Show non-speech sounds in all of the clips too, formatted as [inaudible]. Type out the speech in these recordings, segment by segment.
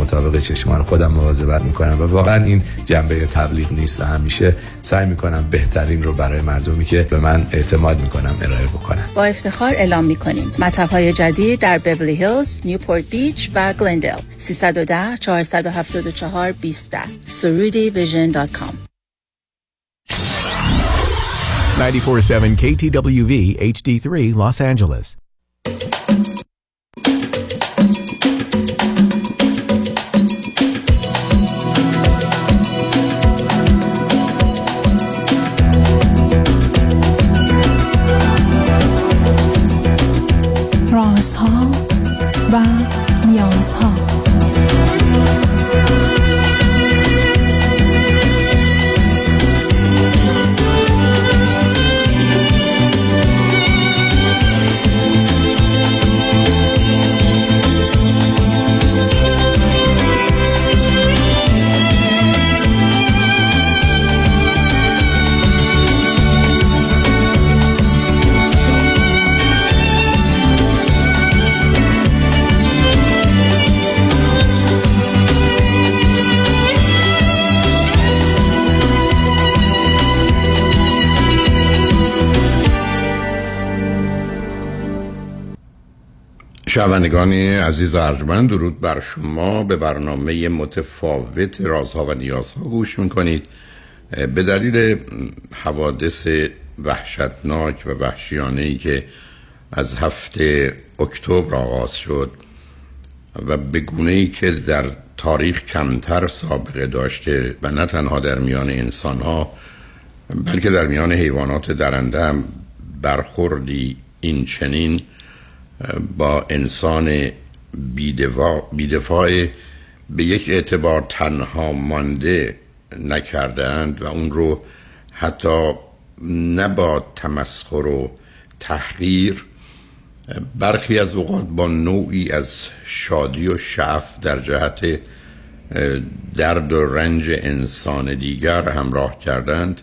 مطابق چشمان خودم مواظبت می‌کنم و واقعا این جنبه تبلیغ نیست و همیشه سعی می‌کنم بهترین رو برای مردمی که به من اعتماد می‌کنم ارائه بکنم با افتخار اعلام می‌کنیم. مطب های جدید در بیبلی هیلز، نیوپورت بیچ و گلندل 310 474 20 surudivision.com 947 KTWV HD3 Los Angeles و نیازها شنوندگان عزیز ارجمند درود بر شما. به برنامه متفاوت رازها و نیازها گوش می‌کنید. به دلیل حوادث وحشتناک و وحشیانه ای که از هفته اکتبر آغاز شد و به گونه ای که در تاریخ کمتر سابقه داشته و نه تنها در میان انسان ها بلکه در میان حیوانات درنده هم برخوردی این چنین با انسان بیدفاع, به یک اعتبار تنها مانده نکردند و اون رو حتی نه با تمسخر و تحقیر برخی از اوقات با نوعی از شادی و شعف در جهت درد و رنج انسان دیگر همراه کردند.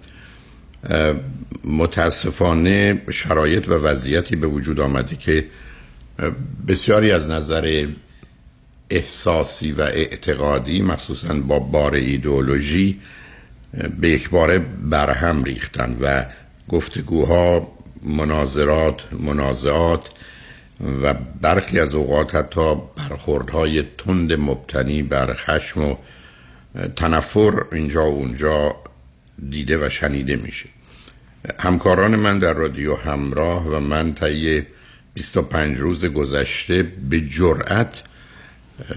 متاسفانه شرایط و وضعیتی به وجود آمده که بسیاری از نظر احساسی و اعتقادی مخصوصا با بار ایدئولوژی به یک باره برهم ریختن و گفتگوها مناظرات منازعات و برخی از اوقات حتی برخوردهای تند مبتنی بر خشم و تنفر اینجا و اونجا دیده و شنیده میشه. همکاران من در رادیو همراه و من طی 25 روز گذشته به جرأت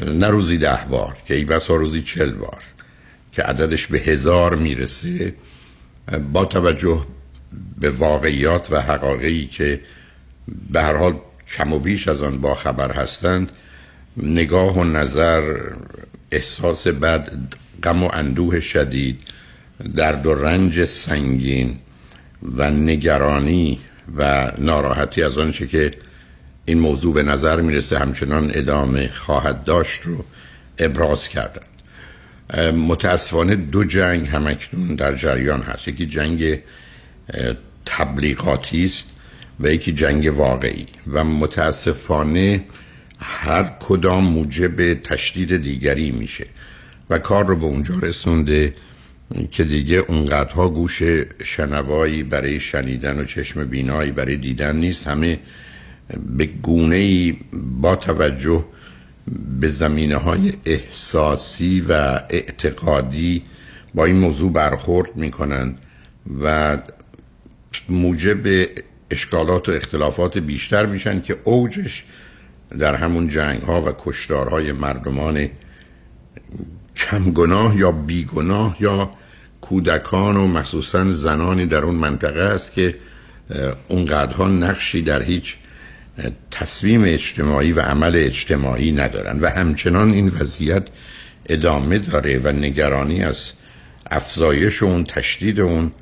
نه روزی ده بار که ای بسا روزی چل بار که عددش به هزار می‌رسه با توجه به واقعیات و حقایقی که به هر حال کم و بیش از آن با خبر هستند نگاه و نظر احساس بد غم و اندوه شدید درد و رنج سنگین و نگرانی و ناراحتی از آنچه که این موضوع به نظر می‌رسه همچنان ادامه خواهد داشت رو ابراز کردن. متاسفانه دو جنگ همکنون در جریان هست. یکی جنگ تبلیغاتی است و یکی جنگ واقعی. و متاسفانه هر کدام موجب تشدید دیگری میشه. و کار رو به اونجا رسونده که دیگه اونقدرها گوش شنوایی برای شنیدن و چشم بینایی برای دیدن نیست. همه به گونه ای با توجه به زمینه های احساسی و اعتقادی با این موضوع برخورد می کنند و موجب اشکالات و اختلافات بیشتر میشن که اوجش در همون جنگ ها و کشتارهای مردمان کم گناه یا بیگناه یا کودکان و مخصوصا زنانی در اون منطقه است که اونقدرها نقشی در هیچ تصمیم اجتماعی و عمل اجتماعی ندارن و همچنان این وضعیت ادامه داره و نگرانی از افزایش اون تشدید اون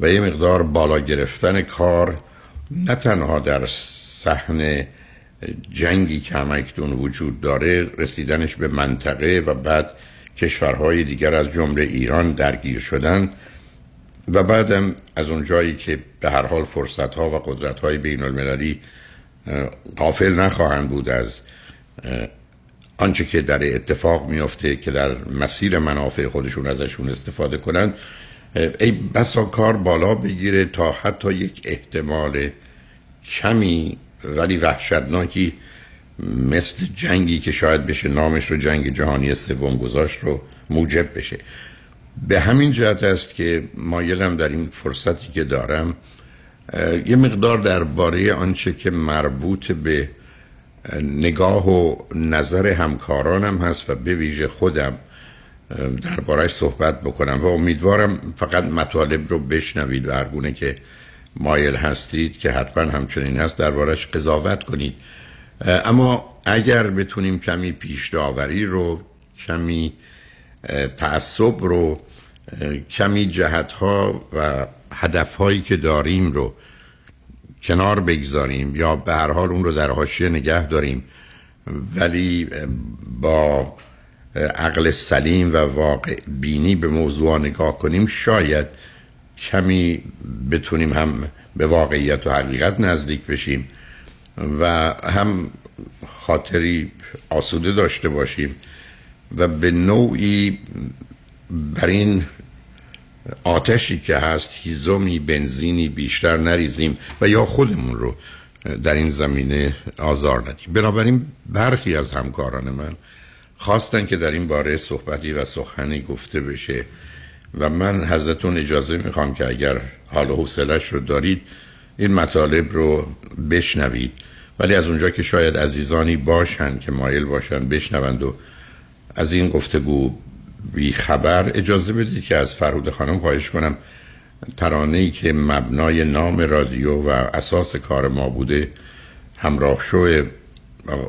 و یه مقدار بالا گرفتن کار نه تنها در صحن جنگی که همکنون وجود داره رسیدنش به منطقه و بعد کشورهای دیگر از جمله ایران درگیر شدن و بعدم از اون جایی که به هر حال فرصت ها و قدرت های بین المللی قافل نخواهند بود از آنچه که در اتفاق میافته که در مسیر منافع خودشون ازشون استفاده کنند ای بسا کار بالا بگیره تا حتی یک احتمال کمی ولی وحشتناکی مثل جنگی که شاید بشه نامش رو جنگ جهانی سوم گذاشت رو موجب بشه. به همین جهت است که مایلم در این فرصتی که دارم یه مقدار درباره آنچه که مربوط به نگاه و نظر همکارانم هست و به ویژه خودم دربارهش صحبت بکنم و امیدوارم فقط مطالب رو بشنوید و هرگونه که مایل هستید که حتما همچنین هست دربارهش قضاوت کنید. اما اگر بتونیم کمی پیش داوری رو کمی تعصب رو کمی جهت ها و هدف هایی که داریم رو کنار بگذاریم یا به هر حال اون رو در حاشیه نگه داریم ولی با عقل سلیم و واقع بینی به موضوع نگاه کنیم شاید کمی بتونیم هم به واقعیت و حقیقت نزدیک بشیم و هم خاطری آسوده داشته باشیم و به نوعی بر این آتشی که هست هیزومی بنزینی بیشتر نریزیم و یا خودمون رو در این زمینه آزار ندیم. بنابراین برخی از همکاران من خواستن که در این باره صحبتی و سخنی گفته بشه و من حضرتون اجازه می‌خوام که اگر حال و حوصلش رو دارید این مطالب رو بشنوید. ولی از اونجا که شاید عزیزانی باشن که مایل باشن بشنوند و از این گفتگو بی خبر اجازه بدید که از فرود خانم خواهش کنم ترانه ای که مبنای نام رادیو و اساس کار ما بوده همراه شو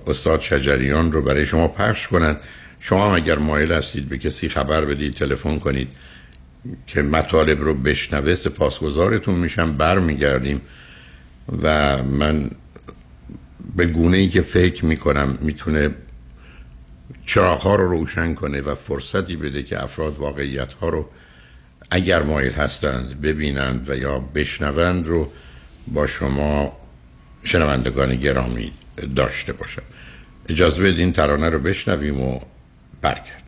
استاد شجریان رو برای شما پخش کنن شما اگر مایل هستید به کسی خبر بدید تلفن کنید که مطالب رو بشنوه سپاسگزارتون میشم برمیگردیم و من به گونه ای که فکر می‌کنم می‌تونه چراغ رو روشن کنه و فرصتی بده که افراد واقعیت ها رو اگر مایل هستند ببینند و یا بشنوند رو با شما شنوندگان گرامی داشته باشم. اجازه بدین ترانه رو بشنویم و برگردیم.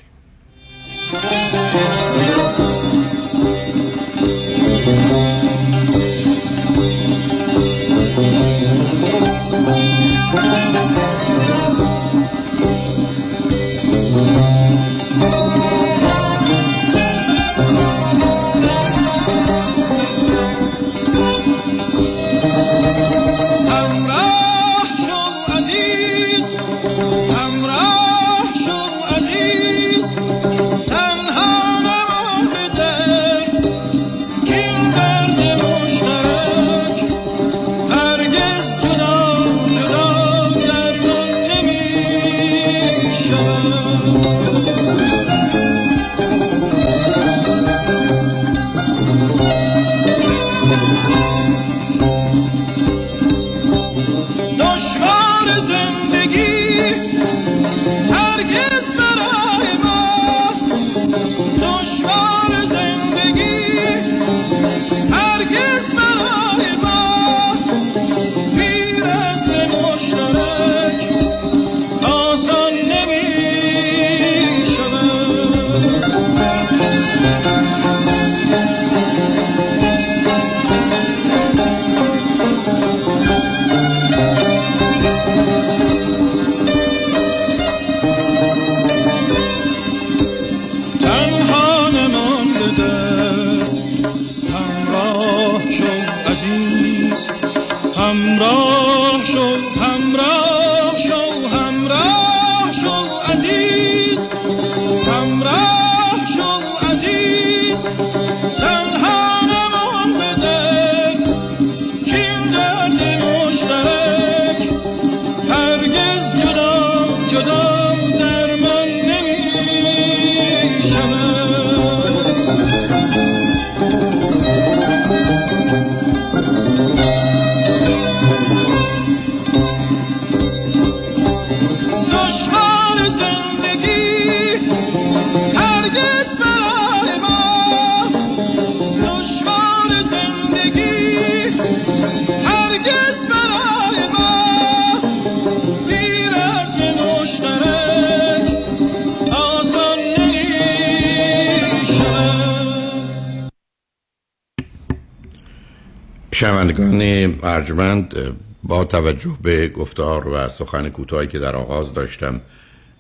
شنوندگان ارجمند با توجه به گفتار و سخن کوتاهی که در آغاز داشتم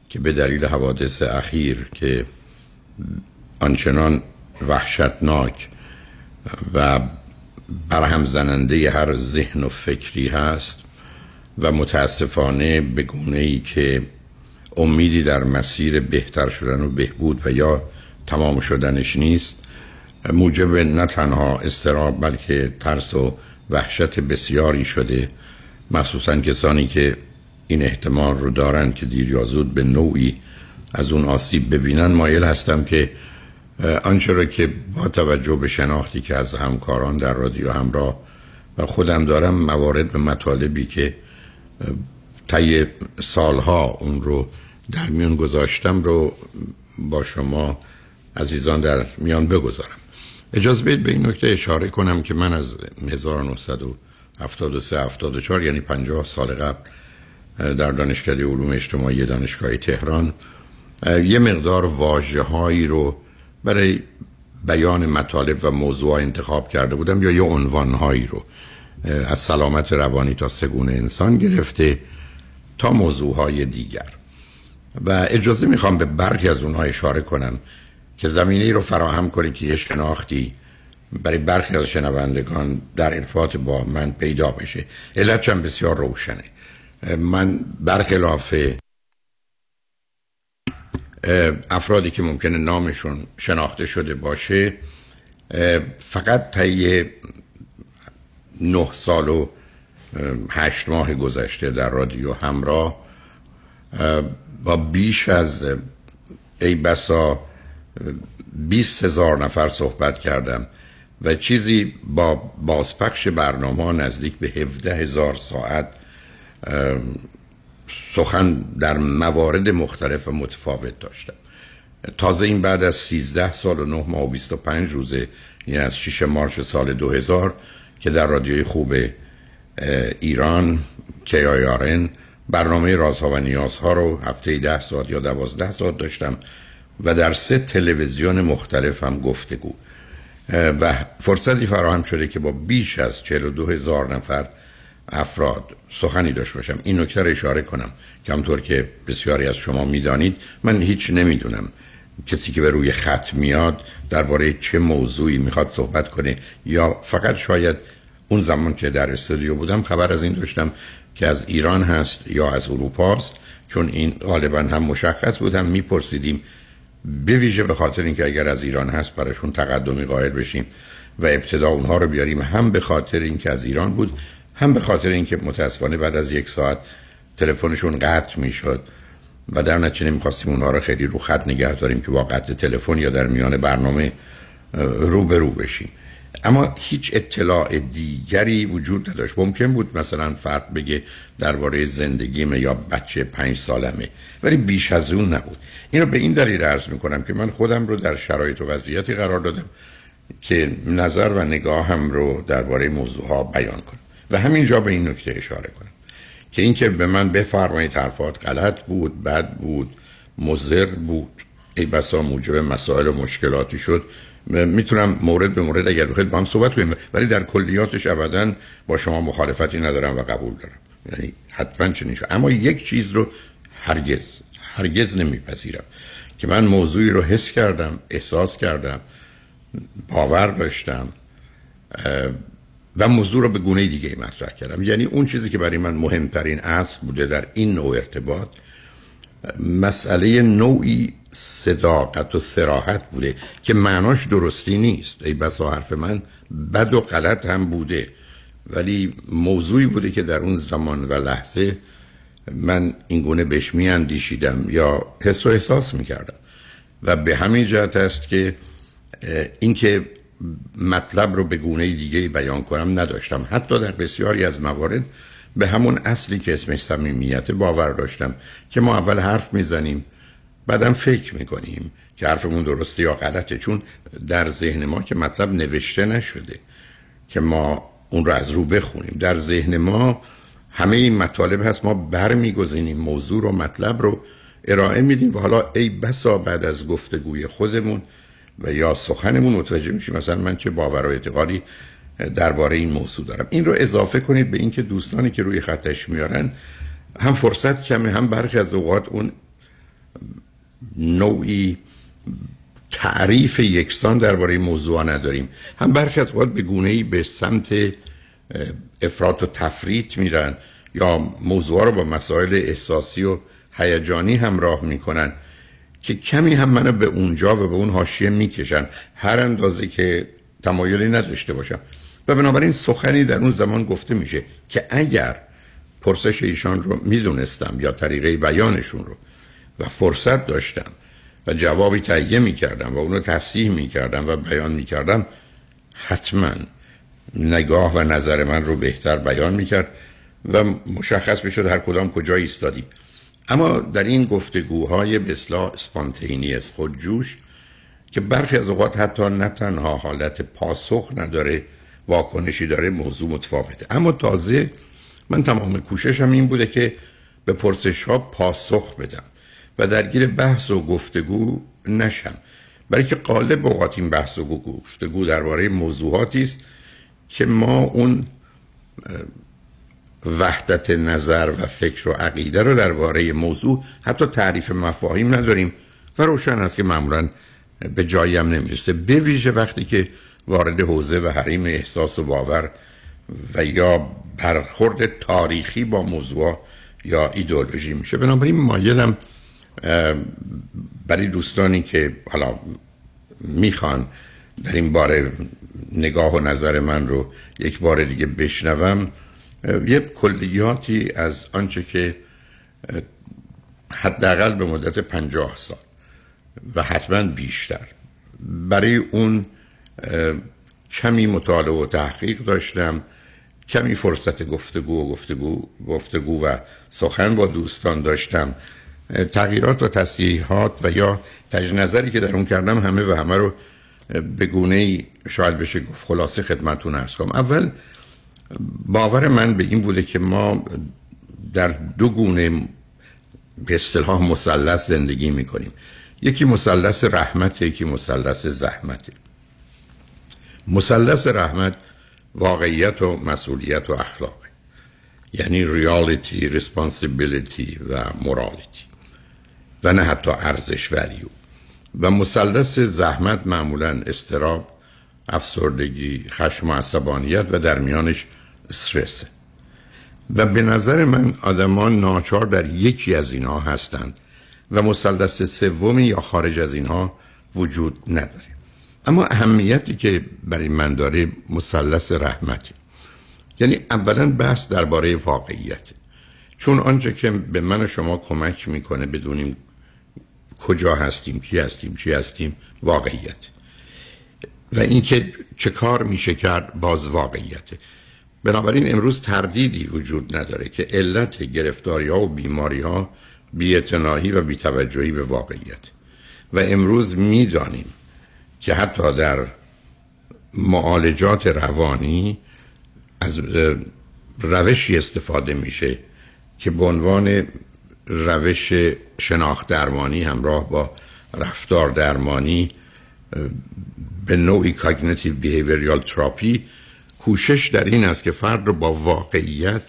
که به دلیل حوادث اخیر که آنچنان وحشتناک و برهم زننده هر ذهن و فکری هست و متاسفانه به گونه ای که امیدی در مسیر بهتر شدن و بهبود و یا تمام شدنش نیست موجب نه تنها استراب بلکه ترس و وحشت بسیاری شده. مخصوصا کسانی که این احتمال رو دارن که دیر یا زود به نوعی از اون آسیب ببینن. مایل هستم که آنچه را که با توجه به شناختی که از همکاران در رادیو همراه و خودم دارم موارد به مطالبی که طی سالها اون رو در میان گذاشتم رو با شما عزیزان در میان بگذارم. اجازه بدید به این نکته اشاره کنم که من از 1973 74 یعنی 50 سال قبل در دانشکده علوم اجتماعی دانشگاه تهران یه مقدار واجه هایی رو برای بیان مطالب و موضوع انتخاب کرده بودم یا یه عنوان هایی رو از سلامت روانی تا سگون انسان گرفته تا موضوع های دیگر. و اجازه می‌خوام به برخی از اونها اشاره کنم. که زمینه رو فراهم کنید که یه شناختی برای برخی از شنوندگان در ارتباط با من پیدا بشه. علت چند بسیار روشنه. من برخلاف افرادی که ممکنه نامشون شناخته شده باشه فقط طی نه سال و هشت ماه گذشته در رادیو همراه با بیش از ای بسا بیست هزار نفر صحبت کردم و چیزی با بازپخش برنامه نزدیک به هفده هزار ساعت سخن در موارد مختلف و متفاوت داشتم. تازه این بعد از 13 سال و 9 ماه و 25 روزه یعنی از 6 مارچ سال 2000 که در رادیوی خوب ایران آرن برنامه رازها و نیازها رو هفته 10 ساعت یا 12 ساعت داشتم. و در سه تلویزیون مختلف هم گفتگو. و فرصتی فراهم شده که با بیش از 42 هزار نفر افراد سخنی داشت باشم. این نکته اشاره کنم. که همطور که بسیاری از شما می‌دانید من هیچ نمی‌دونم کسی که به روی خط میاد درباره چه موضوعی می‌خواد صحبت کنه یا فقط شاید اون زمان که در استودیو بودم خبر از این داشتم که از ایران هست یا از اروپا است. چون این غالبا هم مشخص بود هم میپرسیدیم به ویژه به خاطر اینکه اگر از ایران هست براشون تقدمی قائل بشیم و ابتدا اونها رو بیاریم هم به خاطر اینکه از ایران بود هم به خاطر اینکه متاسفانه بعد از یک ساعت تلفنشون قطع می‌شد و در نتیجه نمی‌خواستیم اونها رو خیلی رو خط نگه داریم که با قطع تلفن یا در میان برنامه رو به رو بشیم. اما هیچ اطلاع دیگری وجود نداشت. ممکن بود مثلا فرد بگه درباره زندگیمه یا بچه پنج سالمه ولی بیش از اون نبود. اینو به این دلیل عرض می‌کنم که من خودم رو در شرایط و وضعیتی قرار دادم که نظر و نگاهم رو درباره موضوع ها بیان کنم و همینجا به این نکته اشاره کنم که اینکه به من بفرمایید حرفات غلط بود بد بود مضر بود. ای بسا موجب مسائل و مشکلاتی شد. می‌تونم مورد به مورد اگر بخواید با هم صحبت کنیم. ولی در کلیاتش ابدا با شما مخالفتی ندارم و قبول دارم. یعنی حتما چنین شد. اما یک چیز رو هرگز هرگز نمیپذیرم که من موضوعی رو حس کردم احساس کردم باور داشتم و موضوع رو به گونه دیگه مطرح کردم. یعنی اون چیزی که برای من مهمترین اصل بوده در این نوع ارتباط مسئله نوعی صداقت و سراحت بوده که معناش درستی نیست. ای بسا حرف من بد و غلط هم بوده. ولی موضوعی بوده که در اون زمان و لحظه من این گونه بهش می اندیشیدم یا حس و احساس می کردم و به همین جهت است که اینکه مطلب رو به گونه دیگه بیان کنم نداشتم. حتی در بسیاری از موارد به همون اصلی که اسمش صمیمیت باور داشتم که ما اول حرف می‌زنیم بعدم فکر می‌کنیم که حرفمون درسته یا غلطه چون در ذهن ما که مطلب نوشته نشده که ما اون رو از رو بخونیم. در ذهن ما همه این مطالب هست ما برمیگزینیم موضوع رو مطلب رو ارائه میدیم و حالا ای بسا بعد از گفتگوی خودمون و یا سخنمون متوجه میشیم. مثلا من چه باور و اعتقادی درباره این موضوع دارم. این رو اضافه کنید به اینکه دوستانی که روی خطش میارن هم فرصت کمه هم برخی از اوقات اون نوعی تعریف یکسان درباره موضوع نداریم. هم برخی از اوقات به گونه ای به سمت افراط و تفریط میرن یا موضوع رو با مسائل احساسی و هیجانی همراه می‌کنن که کمی هم منو به اونجا و به اون حاشیه می‌کشن. هر اندازه که تمایلی نداشته باشم. و بنابراین سخنی در اون زمان گفته میشه که اگر پرسش ایشان رو می‌دونستم یا طریقه بیانشون رو و فرصت داشتم و جوابی تهیه می‌کردم و اونو تصحیح می‌کردم و بیان می‌کردم حتما نگاه و نظر من رو بهتر بیان می‌کرد و مشخص می‌شد هر کدام کجا ایستادیم. اما در این گفتگوهای به اصلاح از خودجوش که برخی از اوقات حتی نه تنها حالت پاسخ نداره واکنشی داره موضوع متفاوته. اما تازه من تمام کوششم این بوده که به پرسش ها پاسخ بدم. و درگیر بحث و گفتگو نشم. برای که قالب اوقات این بحث و گفتگو درباره موضوعاتی است که ما اون وحدت نظر و فکر و عقیده رو درباره موضوع حتی تعریف مفاهیم نداریم و روشن است که معمولا به جایی هم نمی‌رسه. به ویژه وقتی که وارد حوزه و حریم احساس و باور و یا برخورد تاریخی با موضوع یا ایدئولوژی میشه. بنابراین مایلم برای دوستانی که حالا می‌خوان در این باره نگاه و نظر من رو یک بار دیگه بشنوم یه کلیاتی از آنچه که حداقل به مدت پنجاه سال و حتما بیشتر. برای اون کمی مطالعه و تحقیق داشتم کمی فرصت گفتگو و گفتگو, گفتگو و سخن با دوستان داشتم. تغییرات و تصحیحات و یا تجنظری نظری که در اون کردم همه و همه رو به گونه شاید بشه گفت. خلاصه خدمتون ارز کنم. اول باور من به این بوده که ما در دو گونه به اصطلاح مثلث زندگی می‌کنیم. یکی مثلث رحمت یکی مثلث زحمت. مثلث رحمت واقعیت و مسئولیت و اخلاق یعنی ریالیتی ریسپانسیبیلیتی و مورالیتی و نه حتی ارزش ولیو و مثلث زحمت معمولا استراب افسردگی خشم و عصبانیت و در میانش استرس و به نظر من آدمان ناچار در یکی از اینها هستند و مثلث سومی یا خارج از اینها وجود نداره. اما اهمیتی که برای من داره مثلث رحمتی یعنی اولا بحث درباره واقعیت. چون آنچه که به من و شما کمک می‌کنه بدونیم کجا هستیم کی هستیم چی هستیم واقعیت. و اینکه چه کار میشه کرد باز واقعیته. بنابراین امروز تردیدی وجود نداره که علت گرفتاری ها و بیماری ها بی‌اعتنایی و بی‌توجهی به واقعیت. و امروز می‌دانیم که حتی در معالجات روانی از روشی استفاده میشه که به عنوان روش شناخت درمانی همراه با رفتار درمانی به نوعی cognitive behavioral therapy کوشش در این است که فرد رو با واقعیت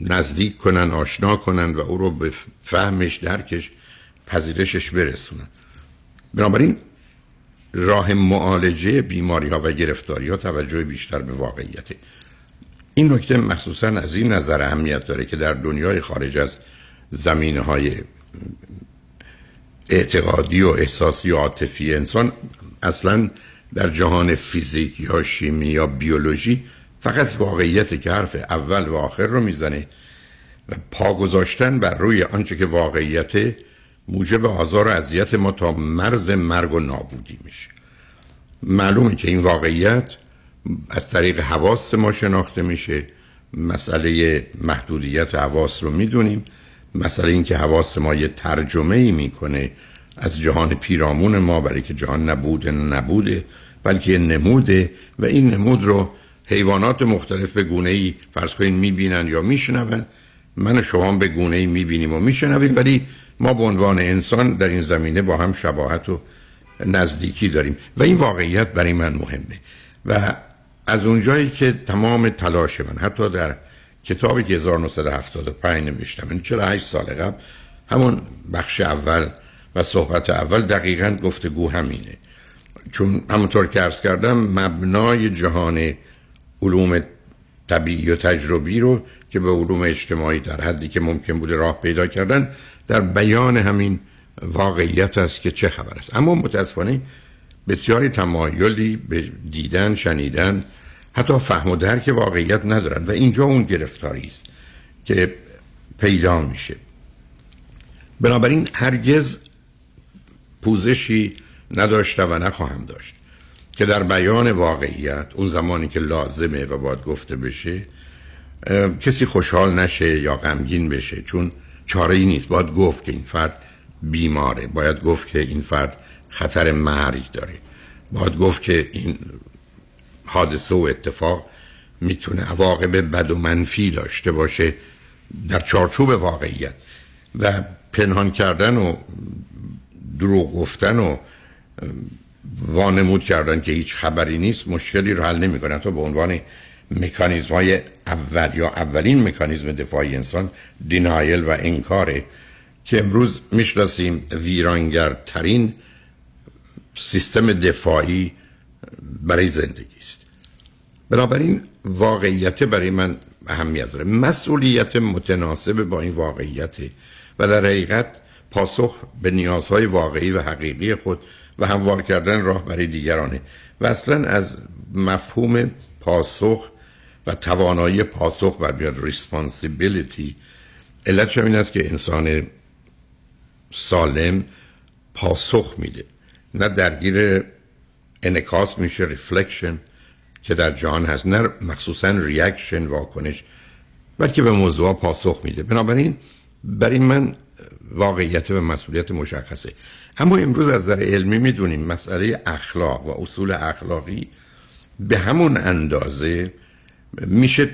نزدیک کنن آشنا کنن و او رو به فهمش درکش پذیرشش برسونن. بنابراین راه معالجه بیماری ها و گرفتاری ها توجه بیشتر به واقعیته. این نکته مخصوصا از این نظر اهمیت داره که در دنیای خارج از زمینه های اعتقادی و احساسی و عاطفی انسان اصلا در جهان فیزیک یا شیمی یا بیولوژی فقط واقعیت که حرف اول و آخر رو می‌زنه و پا گذاشتن بر روی آنچه که واقعیت موجب آزار و اذیت ما تا مرز مرگ و نابودی میشه. معلومه که این واقعیت از طریق حواس ما شناخته میشه. مسئله محدودیت حواس رو می‌دونیم. مسئله این که حواس ما یه ترجمه ای می‌کنه از جهان پیرامون ما برای که جهان نبوده نبوده بلکه نموده. و این نمود رو حیوانات مختلف به گونه ای فرض کنین می‌بینن یا میشنون. من و شما به گونه ای می‌بینیم و میشنویم ولی ما به عنوان انسان در این زمینه با هم شباهت و نزدیکی داریم. و این واقعیت برای من مهمه. و از اونجایی که تمام تلاش من حتی در کتابی که 1975 نوشتم این 48 سال قبل همون بخش اول و صحبت اول دقیقا گفتگو همینه. چون همونطور که ارز کردم مبنای جهان علوم طبیعی و تجربی رو که به علوم اجتماعی در حدی که ممکن بوده راه پیدا کردن در بیان همین واقعیت است که چه خبر است. اما متاسفانه بسیاری تمایلی به دیدن شنیدن حتی فهم و درک واقعیت ندارن و اینجا اون گرفتاری است که پیدا میشه. بنابراین هرگز پوزشی نداشته و نخواهم داشت که در بیان واقعیت اون زمانی که لازمه و باید گفته بشه کسی خوشحال نشه یا غمگین بشه چون چاره ای نیست. باید گفت که این فرد بیماره. باید گفت که این فرد خطر مرگ داره. باید گفت که این حادثه و اتفاق می‌تونه عواقب بد و منفی داشته باشه در چارچوب واقعیت. و پنهان کردن و دروغ گفتن و وانمود کردن که هیچ خبری نیست مشکلی رو حل نمی‌کنه. تو به عنوان مکانیزم های اول یا اولین مکانیزم دفاعی انسان دینایل و انکاره که امروز می‌شناسیم ویرانگرترین سیستم دفاعی برای زندگی است. بنابراین واقعیت برای من اهمیت داره. مسئولیت متناسب با این واقعیت و در حقیقت پاسخ به نیازهای واقعی و حقیقی خود و هموار کردن راه برای دیگرانه. و اصلا از مفهوم پاسخ و توانایی پاسخ بر بیاد ریسپانسیبیلیتی علت این است که انسان سالم پاسخ میده. نه درگیر انعکاس میشه reflection که در جهان هست نه مخصوصا reaction واکنش بلکه به موضوع پاسخ میده. بنابراین برای من واقعیت و مسئولیت مشخصه. اما امروز از نظر علمی می‌دونیم مسئله اخلاق و اصول اخلاقی به همون اندازه میشه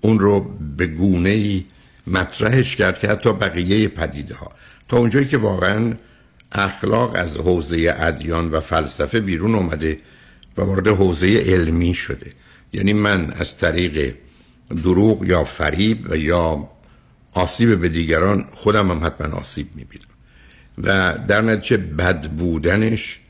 اون رو به گونه ای مطرحش کرد که حتی بقیه پدیده ها تا اونجایی که واقعا اخلاق از حوزه ادیان و فلسفه بیرون اومده و وارد حوزه علمی شده. یعنی من از طریق دروغ یا فریب و یا آسیب به دیگران خودم هم حتما آسیب می‌بینم. و در نتیجه بد بودنش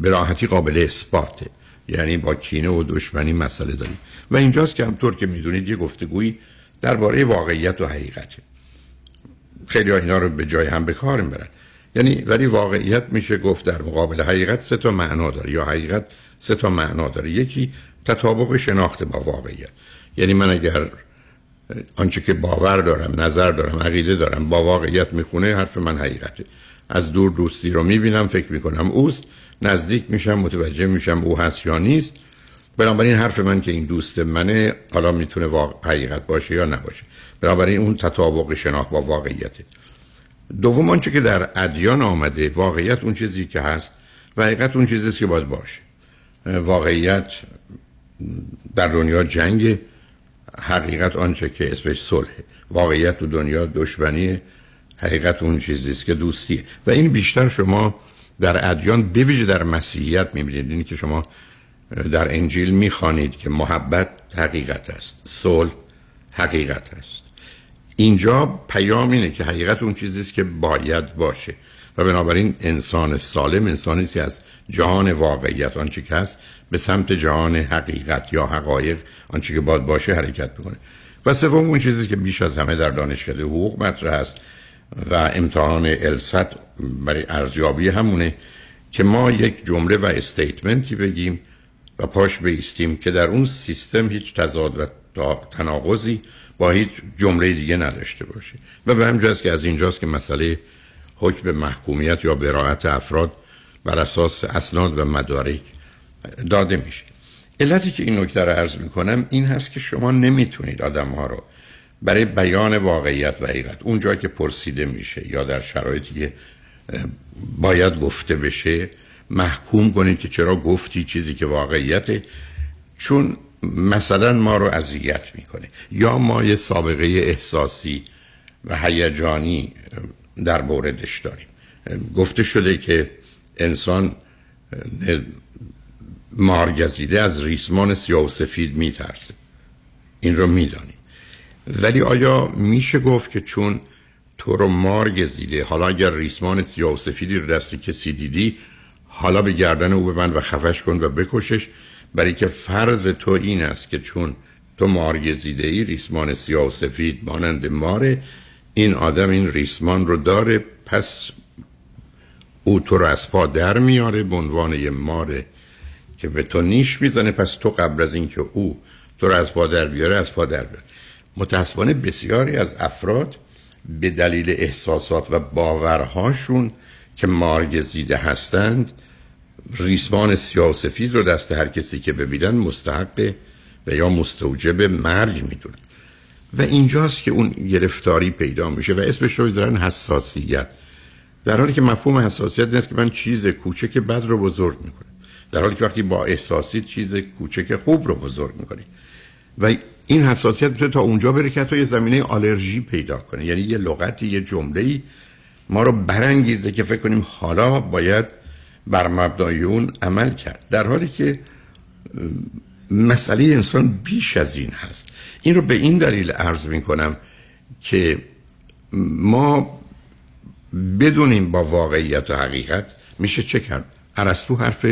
به راحتی قابل اثباته. یعنی با کینه و دشمنی مسئله داریم. و اینجاست که همطور که می‌دونید یه گفتگویی درباره واقعیت و حقیقته. خیلی ها اینا رو به جای هم به کار می‌برن. یعنی ولی واقعیت میشه گفت در مقابل حقیقت سه تا معنا داره. یا حقیقت سه تا معنا داره. یکی تطابق شناخته با واقعیت. یعنی من اگر آنچه که باور دارم نظر دارم عقیده دارم با واقعیت می‌خونه حرف من حقیقته. از دور دوستی رو می‌بینم فکر می‌کنم اوست نزدیک میشم متوجه میشم او هست یا نیست. بنابراین حرف من که این دوست منه حالا می‌تونه واقع حقیقت باشه یا نباشه. بنابراین اون تطابق شناخت با واقعیته. دوم آنچه که در ادیان آمده واقعیت اون چیزی که هست و حقیقت اون چیزی که باید باشه. واقعیت در دنیا جنگ حقیقت آنچه که اسمش صلح. واقعیت تو دنیا دشمنی حقیقت اون چیزی است که دوستیه. و این بیشتر شما در ادیان بویژه در مسیحیت می‌بینید. اینی که شما در انجیل می‌خوانید که محبت حقیقت است. صلح حقیقت است. اینجا پیام اینه که حقیقت اون چیزی است که باید باشه. و بنابراین انسان سالم انسانی است از جهان واقعیت آنچه که هست به سمت جهان حقیقت یا حقایق آنچه که باید باشه حرکت می‌کنه. و سوم اون چیزی که بیش از همه در دانشکده حقوق مطرح است و امتحان الست برای ارزیابی همونه که ما یک جمله و استیتمنتی بگیم و پاش بیستیم که در اون سیستم هیچ تضاد و تناقضی با هیچ جمله دیگه نداشته باشه و به همجاست که از اینجاست که مسئله حکم محکومیت یا براعت افراد بر اساس اسناد و مدارک داده میشه. علتی که این نکته رو عرض می‌کنم این هست که شما نمی‌تونید آدم ها رو برای بیان واقعیت و حقیقت اون جایی که پرسیده میشه یا در شرایطی که باید گفته بشه محکوم کنید که چرا گفتی چیزی که واقعیته. چون مثلا ما رو اذیت می‌کنه. یا ما یه سابقه احساسی و هیجانی در موردش داریم. گفته شده که انسان مارگزیده از ریسمان سیاه و سفید میترسه. این رو می‌دانیم ولی آیا میشه گفت که چون تو رو مارگزیده حالا اگر ریسمان سیاه و سفیدی رو دست کسی دیدی حالا به گردن او ببند و خفش کن و بکشش برای که فرض تو این است که چون تو مارگزیده ای ریسمان سیاه و سفید مانند ماره این آدم این ریسمان رو داره پس او تو رو از پا در میاره به عنوان یه ماره که به تو نیش می‌زنه پس تو قبل از اینکه او تو رو از پا در بیاره از پا در بیاره. متاسفانه بسیاری از افراد به دلیل احساسات و باورهاشون که مارگزیده هستند ریسمان سیاه و سفید رو دست هر کسی که ببینن مستحق و یا مستوجب مرگ می‌دونن. و اینجاست که اون گرفتاری پیدا میشه و اسمش رو بذارن حساسیت. در حالی که مفهوم حساسیت نیست که من چیز کوچک بد رو بزرگ می‌کنه در حالی که وقتی با احساسی چیز کوچک خوب رو بزرگ می‌کنی. و این حساسیت می‌تونه تا اونجا بره که یه زمینه آلرژی پیدا کنه. یعنی یه لغتی یه جمله ما رو برانگیزه که فکر کنیم حالا باید بر مبنای اون عمل کرد. در حالی که مسئله انسان بیش از این هست. این رو به این دلیل عرض می کنم که ما بدونیم با واقعیت و حقیقت میشه چه کرد. ارسطو حرف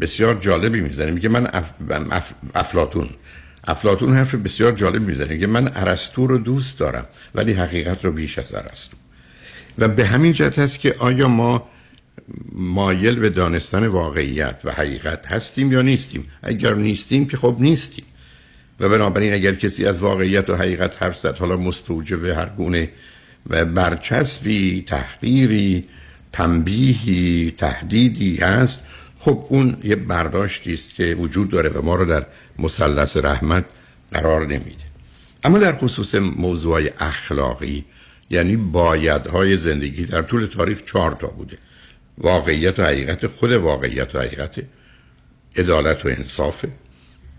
بسیار جالبی می‌زنه. میگه من اف... اف... افلاتون افلاتون حرف بسیار جالب می‌زنه. میگه من ارسطو رو دوست دارم ولی حقیقت رو بیش از ارسطو. و به همین جهت هست که آیا ما مایل به دانستن واقعیت و حقیقت هستیم یا نیستیم. اگر نیستیم که خب نیستیم. و بنابراین اگر کسی از واقعیت و حقیقت حرف زد حالا مستوجب هر گونه برچسبی تحقیری تنبیهی تهدیدی هست خب اون یه برداشتی است که وجود داره و ما رو در مثلث رحمت قرار نمیده. اما در خصوص موضوع اخلاقی یعنی بایدهای زندگی در طول تاریخ چهار تا بوده. واقعیت و حقیقت خود واقعیت و حقیقت عدالت و انصاف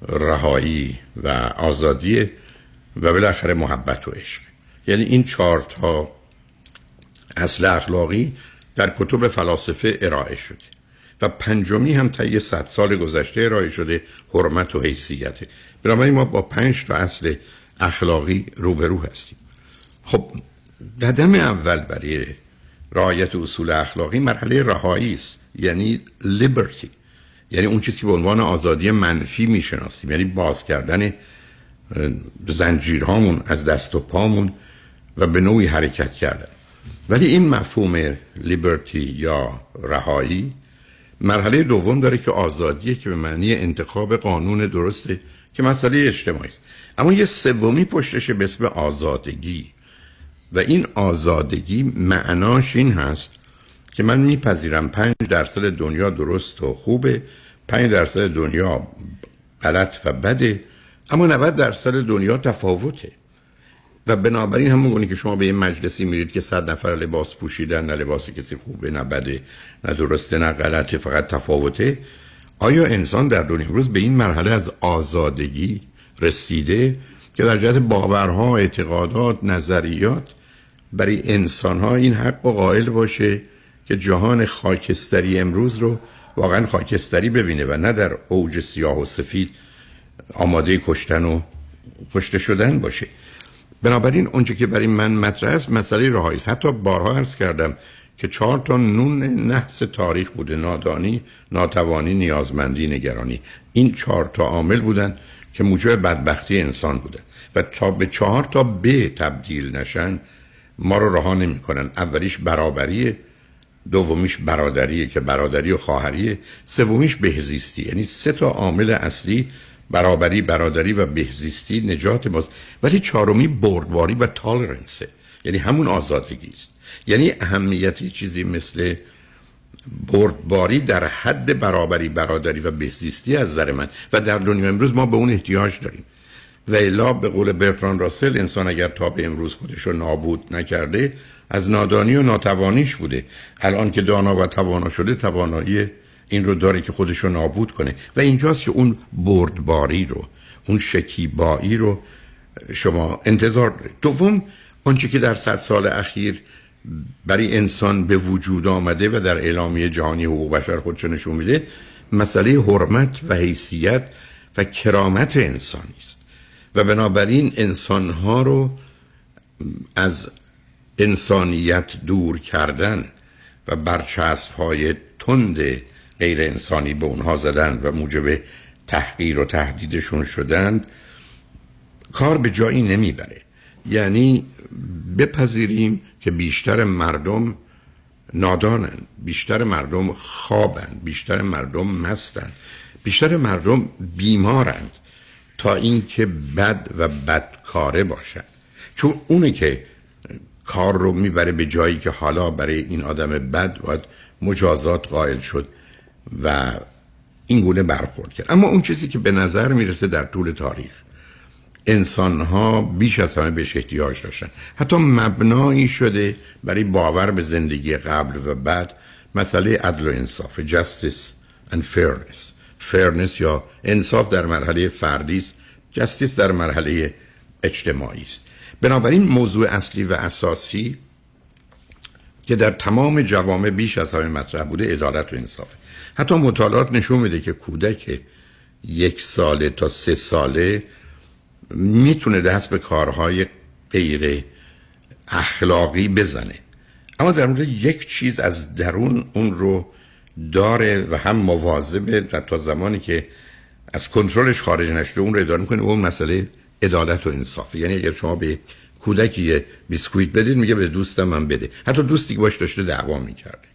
رهایی و آزادی و بالاخره محبت و عشق. یعنی این چهار تا اصل اخلاقی در کتب فلاسفه ارائه شده و پنجمی هم طی صد سال گذشته ارائه شده حرمت و حیثیت. بنابراین ما با پنج تا اصل اخلاقی روبرو هستیم. خب قدم اول برای رعایت اصول اخلاقی مرحله رهایی است. یعنی لیبرتی یعنی اون چیزی که به عنوان آزادی منفی می‌شناسیم. یعنی باز کردن زنجیرهامون از دست و پامون و به نوعی حرکت کردن. ولی این مفهوم لیبرتی یا رهایی مرحله دوم داره که آزادیه که به معنی انتخاب قانون درسته که مسئله اجتماعی است. اما یه سومی پشتش به اسم آزادگی. و این آزادگی معناش این هست که من میپذیرم پنج درصد دنیا درست و خوبه پنج درصد دنیا غلط و بده اما 90 درصد دنیا تفاوته. و بنابراین همون گونه که شما به این مجلسی میرید که صد نفر لباس پوشیدن نه لباس کسی خوبه نه بده نه درسته نه غلطه فقط تفاوته. آیا انسان در دنیا امروز به این مرحله از آزادگی رسیده که در جهت باورها اعتقادات نظریات برای انسان ها این حق و قائل باشه که جهان خاکستری امروز رو واقعا خاکستری ببینه و نه در اوج سیاه و سفید آماده کشتن و کشته شدن باشه. بنابراین اونچه که برای من مطرح است مسئله رهایی است. حتی بارها عرض کردم که چهار تا نون نحس تاریخ بوده نادانی ناتوانی نیازمندی نگرانی. این چهار تا عامل بودن که موجب بدبختی انسان بودن و تا به چهار تا ب تبدیل نشن ما رو رها نمی‌کنن. اولیش برابریه دومیش برادریه که برادری و خواهریه سومیش بهزیستی. یعنی سه تا عامل اصلی برابری برادری و بهزیستی نجات ماست. ولی چهارمی بردباری و تالرنسه. یعنی همون آزادگی است. یعنی اهمیتی چیزی مثل بردباری در حد برابری برادری و بهزیستی از نظر من. و در دنیا امروز ما به اون احتیاج داریم. و الا به قول برفران راسل انسان اگر تا به امروز خودش رو نابود نکرده از نادانی و ناتوانیش بوده. الان که دانا و توانا شده توانایی این رو داره که خودش رو نابود کنه. و اینجاست که اون بردباری رو اون شکیبایی رو شما انتظار دارید. دوم آنچه که در صد سال اخیر برای انسان به وجود آمده و در اعلامیه جهانی حقوق بشر خودشو نشون میده مسئله حرمت و حیثیت و کرامت انسانی است. و بنابراین انسانها رو از انسانیت دور کردن و برچسب های تند غیر انسانی به اونها زدن و موجب تحقیر و تهدیدشون شدند کار به جایی نمی‌بره. یعنی بپذیریم که بیشتر مردم نادانند بیشتر مردم خوابند بیشتر مردم مستند بیشتر مردم بیمارند. تا اینکه بد و بدکاره باشند چون اونه که کار رو می‌بره به جایی که حالا برای این آدم بد باید مجازات قائل شد و این گونه برخورد کرد. اما اون چیزی که به نظر می‌رسه در طول تاریخ انسان ها بیش از همه بهش احتیاج داشتن. حتی مبنایی شده برای باور به زندگی قبل و بعد مسئله عدل و انصاف justice and fairness. Fairness یا انصاف در مرحله فردی است justice در مرحله اجتماعی است. بنابراین موضوع اصلی و اساسی که در تمام جوامع بیش از همه مطرح بوده عدالت و انصاف حتی مطالعات نشون میده که کودک یک ساله تا سه ساله می‌تونه دست به کارهای غیر اخلاقی بزنه. اما در مورد یک چیز از درون اون رو داره و هم مواظبه تا زمانی که از کنترلش خارج نشده اون رو اداره می‌کنه. اون مسئله عدالت و انصاف. یعنی اگر شما به کودکی بیسکویت بدید میگه به دوستم من بده. حتی دوستی که باش داشته دعوا می‌کرده.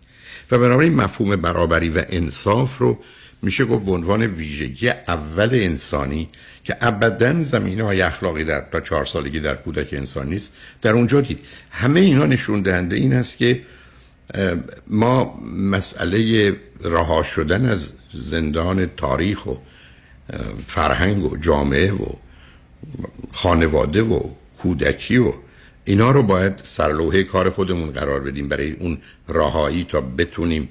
و بنابراین مفهوم برابری و انصاف رو میشه گفت به عنوان ویژگی اول انسانی که ابدا زمینه های اخلاقی در تا چهار سالگی در کودک انسان نیست. در اونجا دید. همه اینا نشون دهنده این است که ما مسئله رها شدن از زندان تاریخ و فرهنگ و جامعه و خانواده و کودکی و اینا رو باید سرلوحه کار خودمون قرار بدیم برای اون راهایی تا بتونیم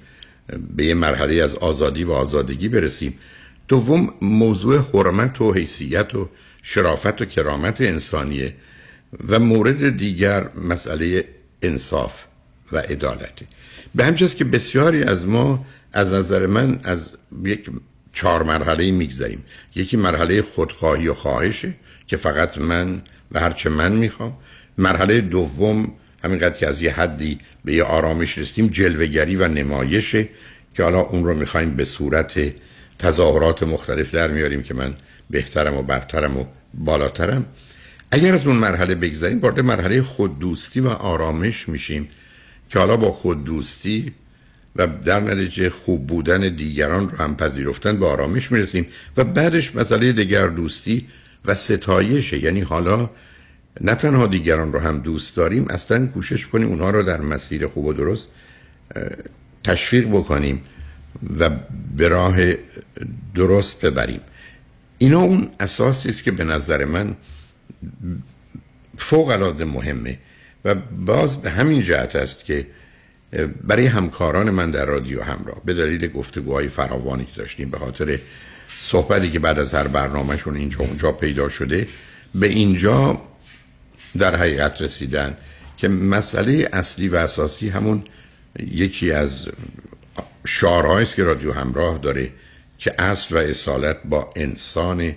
به یه مرحله از آزادی و آزادگی برسیم. دوم موضوع حرمت و حیثیت و شرافت و کرامت انسانیه و مورد دیگر مسئله انصاف. و عدالته به همچنین که بسیاری از ما از نظر من از یک چهار مرحله میگذریم. یکی مرحله خودخواهی و خواهشه که فقط من و هرچه من می‌خوام. مرحله دوم همینقدر که از یه حدی به یه آرامش رسیدیم جلوگری و نمایشه که حالا اون رو می‌خوایم به صورت تظاهرات مختلف در میاریم که من بهترم و برترم و بالاترم. اگر از اون مرحله بگذاریم وارد مرحله خوددوستی و آرامش میشیم. که حالا با خوددوستی و در نتیجه خوب بودن دیگران رو هم پذیرفتن به آرامش می‌رسیم. و بعدش مسئله دیگر دوستی و ستایشه. یعنی حالا نه تنها دیگران رو هم دوست داریم اصلا کوشش کنیم اونها رو در مسیر خوب و درست تشویق بکنیم و به راه درست ببریم. اینا اون اساسی است که به نظر من فوق العاده مهمه. و باز به همین جهت است که برای همکاران من در رادیو همراه به دلیل گفتگوهای فراوانی که داشتیم به خاطر صحبتی که بعد از هر برنامهشون اینجا اونجا پیدا شده به اینجا در حقیقت رسیدن که مسئله اصلی و اساسی همون یکی از شعارهایی است که رادیو همراه داره که اصل و اصالت با انسان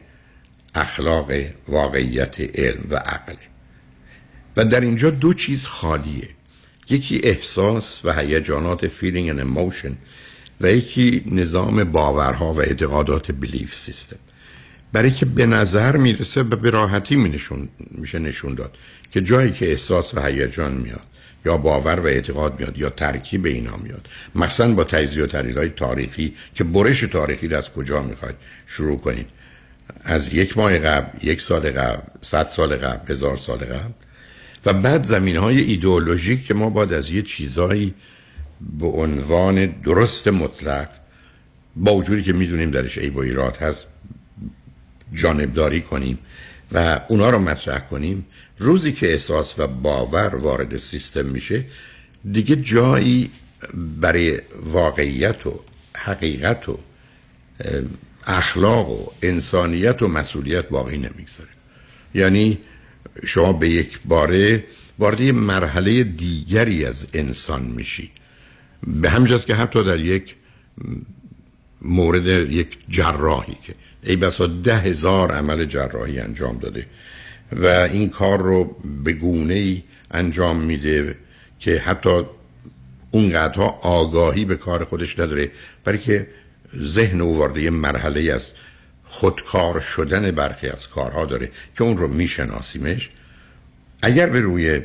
اخلاق واقعیت علم و عقله و در اینجا دو چیز خالیه. یکی احساس و هیجانات feeling and emotion و یکی نظام باورها و اعتقادات بلیف سیستم برای که به نظر می‌رسه و به راحتی میشه نشون داد که جایی که احساس و هیجان میاد یا باور و اعتقاد میاد یا ترکیب اینا میاد مثلا با تجزیه و تحلیل های تاریخی که برش تاریخی رو از کجا می‌خواید شروع کنید. از یک ماه قبل یک سال قبل صد سال قبل هزار سال قبل و بعد زمین های ایدئولوژیک که ما باید از یه چیزایی به عنوان درست مطلق با وجودی که می‌دونیم درش عیب و ایراد هست جانبداری کنیم و اونا رو مطرح کنیم روزی که احساس و باور وارد سیستم میشه دیگه جایی برای واقعیت و حقیقت و اخلاق و انسانیت و مسئولیت باقی نمی‌گذاره. یعنی شما به یک باره وارد یه مرحله دیگری از انسان میشی. به همجاست که حتی در یک مورد یک جراحی که ای بسا ده هزار عمل جراحی انجام داده و این کار رو به گونه ای انجام میده که حتی اونقدرها آگاهی به کار خودش نداره برای که ذهن او وارد مرحله از خودکار شدن برخی از کارها داره که اون رو میشناسیمش. اگر به روی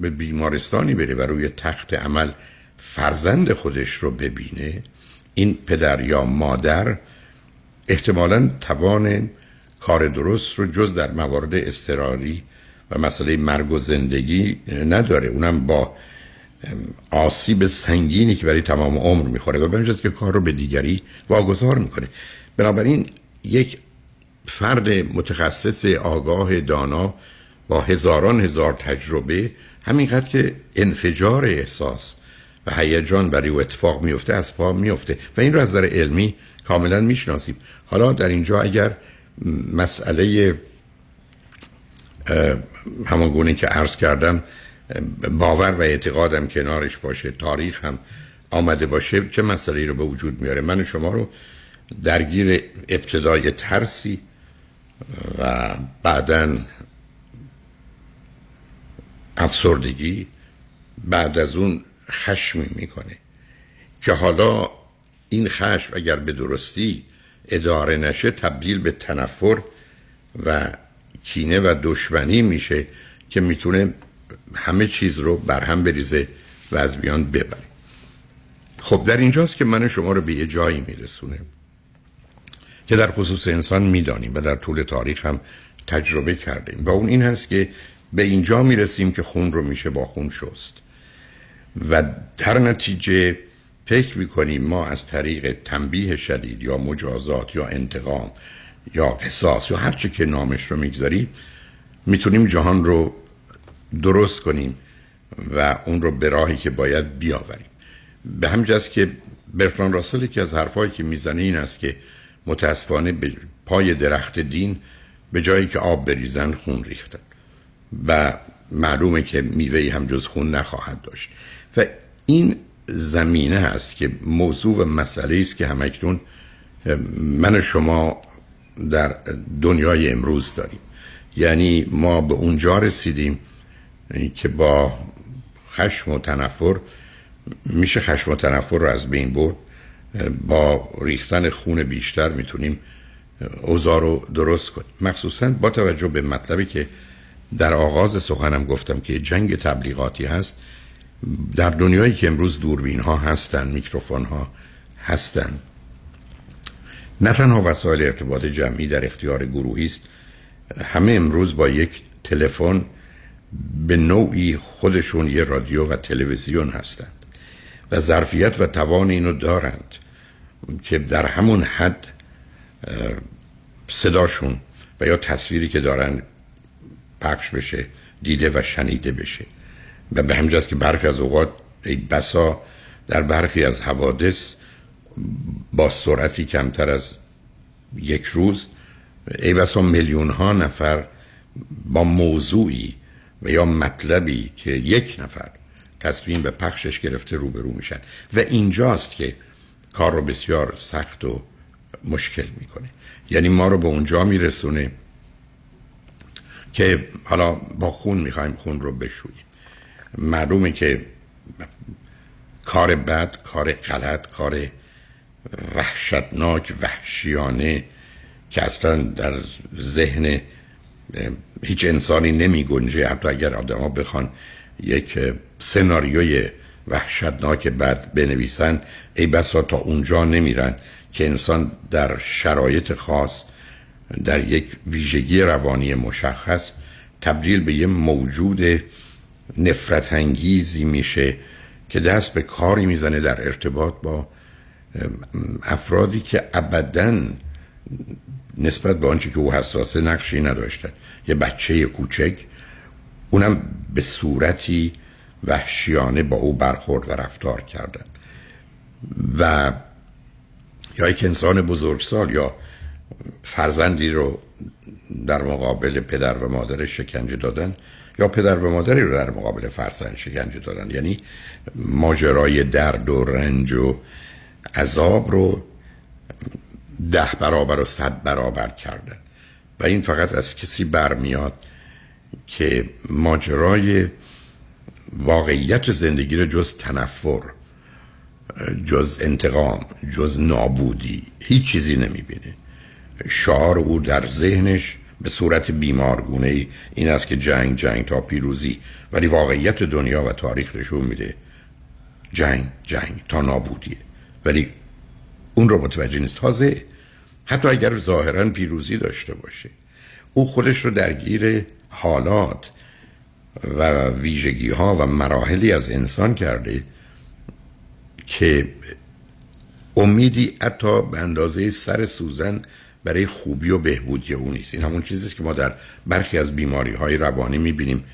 به بیمارستانی بره و روی تخت عمل فرزند خودش رو ببینه این پدر یا مادر احتمالا توان کار درست رو جز در موارد استراری و مسئله مرگ و زندگی نداره. اونم با آسیب سنگینی که برای تمام عمر می‌خوره و به که کار رو به دیگری واگذار می‌کنه. بنابراین یک فرد متخصص آگاه دانا با هزاران هزار تجربه همینقدر که انفجار احساس و هیجان برای او اتفاق میفته از پا میفته و این رو از نظر علمی کاملا می‌شناسیم. حالا در اینجا اگر مسئله همان گونه که عرض کردم باور و اعتقادم کنارش باشه تاریخ هم آمده باشه چه مسئله رو به وجود میاره؟ من شما رو درگیر ابتدای ترسی و بعدا افسردگی بعد از اون خشمی می‌کنه. که حالا این خشم اگر به درستی اداره نشه تبدیل به تنفر و کینه و دشمنی میشه که می‌تونه همه چیز رو برهم بریزه و از بیان ببره. خب در اینجاست که من شما رو به یه جایی میرسونه که در خصوص انسان می‌دانیم و در طول تاریخ هم تجربه کردیم. و اون این هست که به اینجا می‌رسیم که خون رو میشه با خون شست. و در نتیجه فکر می‌کنیم ما از طریق تنبیه شدید یا مجازات یا انتقام یا قصاص یا هر چه که نامش رو می‌گذاریم می‌تونیم جهان رو درست کنیم و اون رو به راهی که باید بیاوریم. به همجاست که برفران راسل که از حرفایی که می‌زنه این است که متاسفانه به پای درخت دین به جایی که آب بریزن خون ریختن و معلومه که میوهی هم جز خون نخواهد داشت. و این زمینه هست که موضوع و مسئله است که همکنون من و شما در دنیای امروز داریم. یعنی ما به اونجا رسیدیم که با خشم و تنفر میشه خشم و تنفر رو از بین برد؟ با ریختن خون بیشتر می‌تونیم اوضاع رو درست کنیم. مخصوصا با توجه به مطلبی که در آغاز سخنم گفتم که جنگ تبلیغاتی هست در دنیایی که امروز دوربین ها هستن میکروفون ها هستن نه تنها وسایل ارتباط جمعی در اختیار گروهی است همه امروز با یک تلفن به نوعی خودشون یه رادیو و تلویزیون هستند و ظرفیت و توان اینو دارند. که در همون حد صداشون و یا تصویری که دارن پخش بشه دیده و شنیده بشه. و به همجاست که برخی از اوقات ای بسا در برخی از حوادث با سرعتی کمتر از یک روز ای بسا میلیون ها نفر با موضوعی و یا مطلبی که یک نفر تصمیم به پخشش گرفته روبرو میشن. و اینجاست که کار رو بسیار سخت و مشکل می‌کنه. یعنی ما رو به اونجا میرسونه که حالا با خون می‌خوایم خون رو بشوییم معلومه که کار بد کار غلط کار وحشتناک وحشیانه که اصلا در ذهن هیچ انسانی نمی گنجه حتی اگر آدم ها بخوان یک سناریوی وحشتناک بد بنویسن ای بسا تا اونجا نمیرن که انسان در شرایط خاص در یک ویژگی روانی مشخص تبدیل به یه موجود نفرت انگیزی میشه که دست به کاری می‌زنه در ارتباط با افرادی که ابدا نسبت به آنچه که او حساسه نقشی نداشتن. یه بچه کوچک اونم به صورتی وحشیانه با او برخورد و رفتار کردن و یا یک انسان بزرگسال یا فرزندی رو در مقابل پدر و مادر شکنجه دادن یا پدر و مادری رو در مقابل فرزند شکنجه دادن. یعنی ماجرای درد و رنج و عذاب رو ده برابر و صد برابر کردن. و این فقط از کسی برمیاد که ماجرای واقعیت زندگی رو جز تنفر جز انتقام جز نابودی هیچ چیزی نمی‌بینه. شعار او در ذهنش به صورت بیمارگونه این است که جنگ جنگ تا پیروزی ولی واقعیت دنیا و تاریخ نشون میده. جنگ جنگ تا نابودیه ولی اون رو متوجه نیست. تازه حتی اگر ظاهرا پیروزی داشته باشه او خودش رو درگیر حالات و ویژگی ها و مراحلی از انسان کرده که امیدی حتی به اندازه سر سوزن برای خوبی و بهبودی او نیست. این همون چیزی که ما در برخی از بیماری های روانی می‌بینیم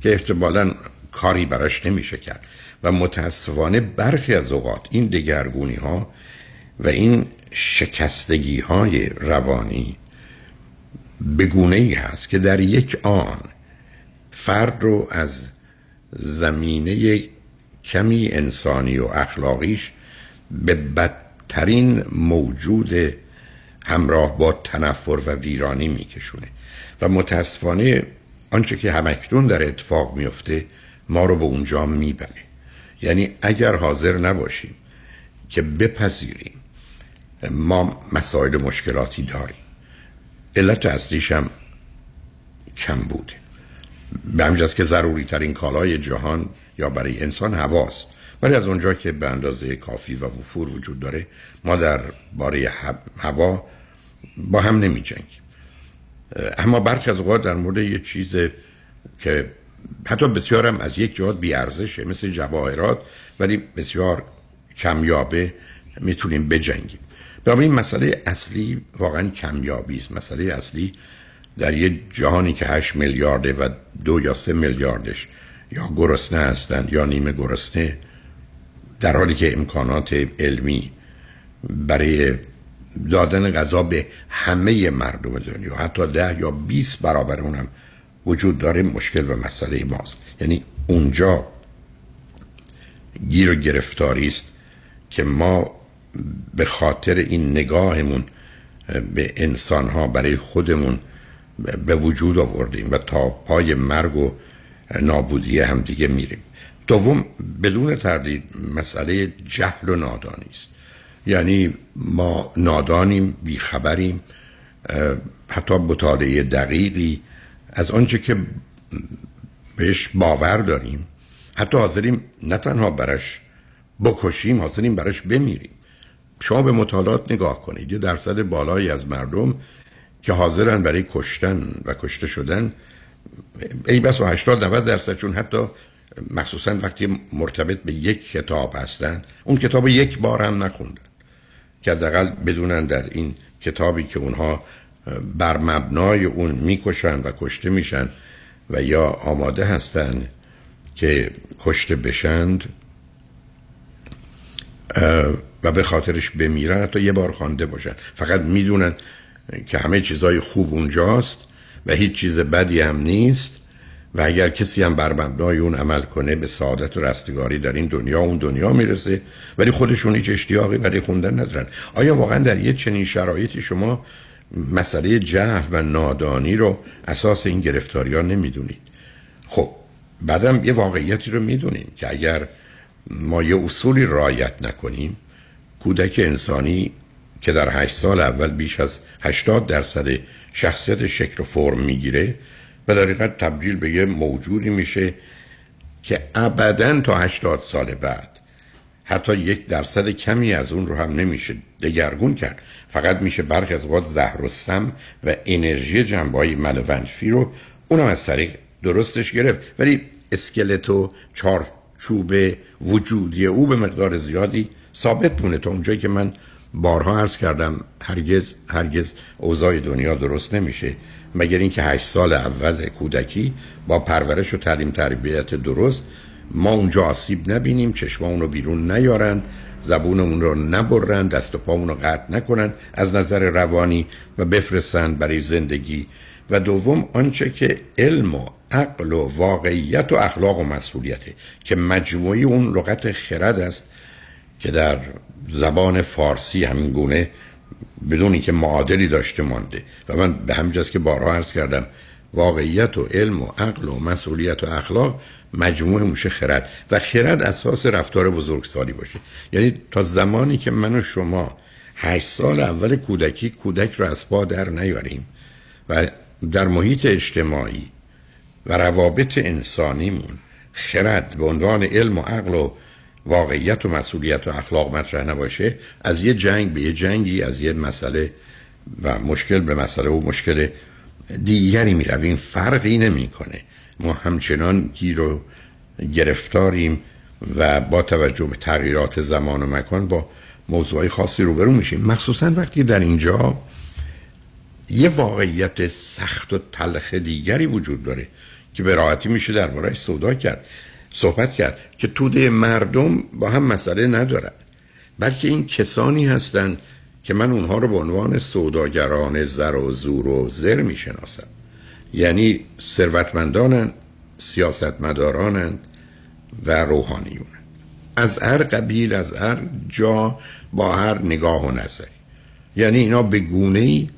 که احتمالا کاری براش نمیشه کرد. و متاسفانه برخی از اوقات این دگرگونی ها و این شکستگی های روانی به گونه ای هست که در یک آن فرد رو از زمینه کمی انسانی و اخلاقیش به بدترین موجود همراه با تنفر و ویرانی میکشونه. و متاسفانه آنچه که همکتون در اتفاق میفته ما رو به اونجا می‌بره. یعنی اگر حاضر نباشیم که بپذیریم ما مسائل مشکلاتی داریم. علت اصلیش هم کم بوده. به همجاست که ضروری ترین کالای جهان یا برای انسان هواست. ولی از اونجا که به اندازه کافی و وفور وجود داره ما در باره هوا با هم نمی جنگیم اما برخی از اوقات در مورد یه چیز که حتی بسیار هم از یک جهات بیارزشه مثل جواهرات ولی بسیار کمیابه می‌تونیم بجنگیم. این مسئله اصلی واقعا کمیابی است. مسئله اصلی در یه جهانی که 8 میلیارده و دو یا سه میلیاردش یا گرسنه هستند یا نیمه گرسنه در حالی که امکانات علمی برای دادن غذا به همه مردم دنیا حتی ده یا 20 برابر اونم وجود داره مشکل و مسئله ماست. یعنی اونجا گیر و گرفتاری است که ما به خاطر این نگاهمون به انسان ها برای خودمون به وجود آوردیم و تا پای مرگ و نابودی هم دیگه میریم. دوم بدون تردید مسئله جهل و نادانی است. یعنی ما نادانیم بیخبریم حتی مطالعه دقیقی از آنچه که بهش باور داریم. حتی حاضریم نه تنها برش بکشیم حاضریم برش بمیریم. شما به مطالعات نگاه کنید. یه درصد بالایی از مردم که حاضرن برای کشتن و کشته شدن ای بس و 80 90 درصد چون حتی مخصوصا وقتی مرتبط به یک کتاب هستن اون کتاب یک بار هم نخوندن که حداقل بدونن در این کتابی که اونها بر مبنای اون می‌کشن و کشته میشن و یا آماده هستن که کشته بشند و به خاطرش بمیرن حتی یه بار خوانده باشن. فقط می‌دونن که همه چیزای خوب اونجاست و هیچ چیز بدی هم نیست و اگر کسی هم بر مبنای اون عمل کنه به سعادت و رستگاری در این دنیا اون دنیا می‌رسه ولی خودشون هیچ اشتیاقی برای خوندن ندارن. آیا واقعا در یه چنین شرایطی شما مسئله جهل و نادانی رو اساس این گرفتاری ها نمی‌دونید؟ خب بعدم یه واقعیتی رو می‌دونیم که اگر ما یه اصولی رایت نکنیم کودک انسانی که در هشت سال اول بیش از 80 درصد شخصیت شکل و فرم می‌گیره و در حقیقت تبدیل به یه موجودی میشه که ابدا تا 80 سال بعد حتی یک درصد کمی از اون رو هم نمیشه دگرگون کرد. فقط میشه برخی از اوقات زهر و سم و انرژی جنبایی منفی رو اونم از طریق درستش گرفت. ولی اسکلت و چارچوب وجودی او به مقدار زیادی ثابت مونه تا اونجایی که من بارها عرض کردم هرگز هرگز اوضاع دنیا درست نمیشه. مگر اینکه هشت سال اول کودکی با پرورش و تعلیم تربیت درست ما اونجا آسیب نبینیم چشمامون رو بیرون نیارن زبونمون رو نبرن دست و پامون رو قطع نکنن از نظر روانی و بفرستن برای زندگی. و دوم آنچه که علم و عقل و واقعیت و اخلاق و مسئولیته که مجموعی اون لغت خرد است که در زبان فارسی همین گونه بدون اینکه معادلی داشته مانده. و من به همجاست که بارها عرض کردم واقعیت و علم و عقل و مسئولیت و اخلاق مجموع موشه خرد. و خرد اساس رفتار بزرگسالی باشه. یعنی تا زمانی که من و شما هشت سال اول کودکی کودک رو از پا در نیاریم و در محیط اجتماعی و روابط انسانیمون خرد به عنوان علم و عقل و واقعیت و مسئولیت و اخلاق مطرح نباشه از یه جنگ به یه جنگی از یه مسئله و مشکل به مسئله و مشکل دیگری می رویم فرقی نمی‌کنه. ما همچنان گیر و گرفتاریم و با توجه به تغییرات زمان و مکان با موضوعی خاصی روبرو میشیم. مخصوصا وقتی در اینجا یه واقعیت سخت و تلخ دیگری وجود داره که به راحتی میشه دربارهش صحبت کرد. صحبت کرد که توده مردم با هم مسئله ندارن بلکه این کسانی هستند که من اونها رو به عنوان سوداگران زر و زور و زر می‌شناسم. یعنی ثروتمندانند سیاستمدارانند و روحانیون از هر قبیل از هر جا با هر نگاه و نظری. یعنی اینا به گونه ای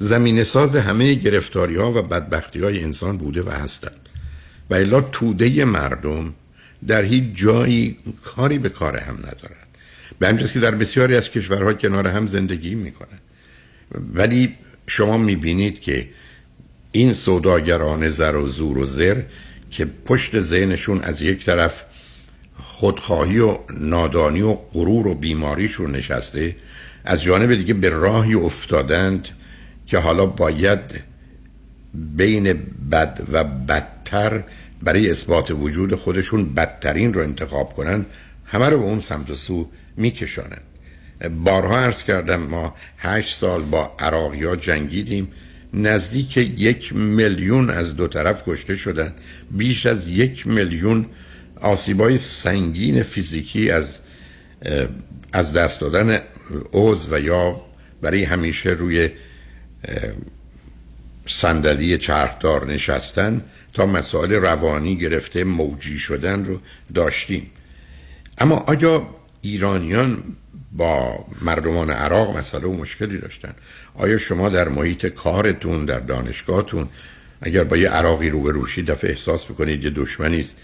زمین ساز همه گرفتاری ها و بدبختی های انسان بوده و هستند. و الا توده مردم در هیچ جایی کاری به کار هم ندارند. به همین که در بسیاری از کشورها کنار هم زندگی می‌کنن ولی شما می‌بینید که این سوداگران زر و زور و زر که پشت ذهنشون از یک طرف خودخواهی و نادانی و غرور و بیماریشون نشسته از جانب دیگه به راهی افتادند که حالا باید بین بد و بدتر برای اثبات وجود خودشون بدترین رو انتخاب کنن همه رو به اون سمت و سو میکشانند. بارها عرض کردم ما هشت سال با عراقی جنگیدیم. نزدیک یک میلیون از دو طرف کشته شدن. بیش از یک میلیون آسیبای سنگین فیزیکی از از دست دادن عضو و یا برای همیشه روی صندلی چرخدار نشستن تا مسائل روانی گرفته موجی شدن رو داشتیم. اما آیا ایرانیان با مردمان عراق مسئله و مشکلی داشتن؟ آیا شما در محیط کارتون در دانشگاهتون اگر با یه عراقی رو به دفعه احساس بکنید یه دشمنی است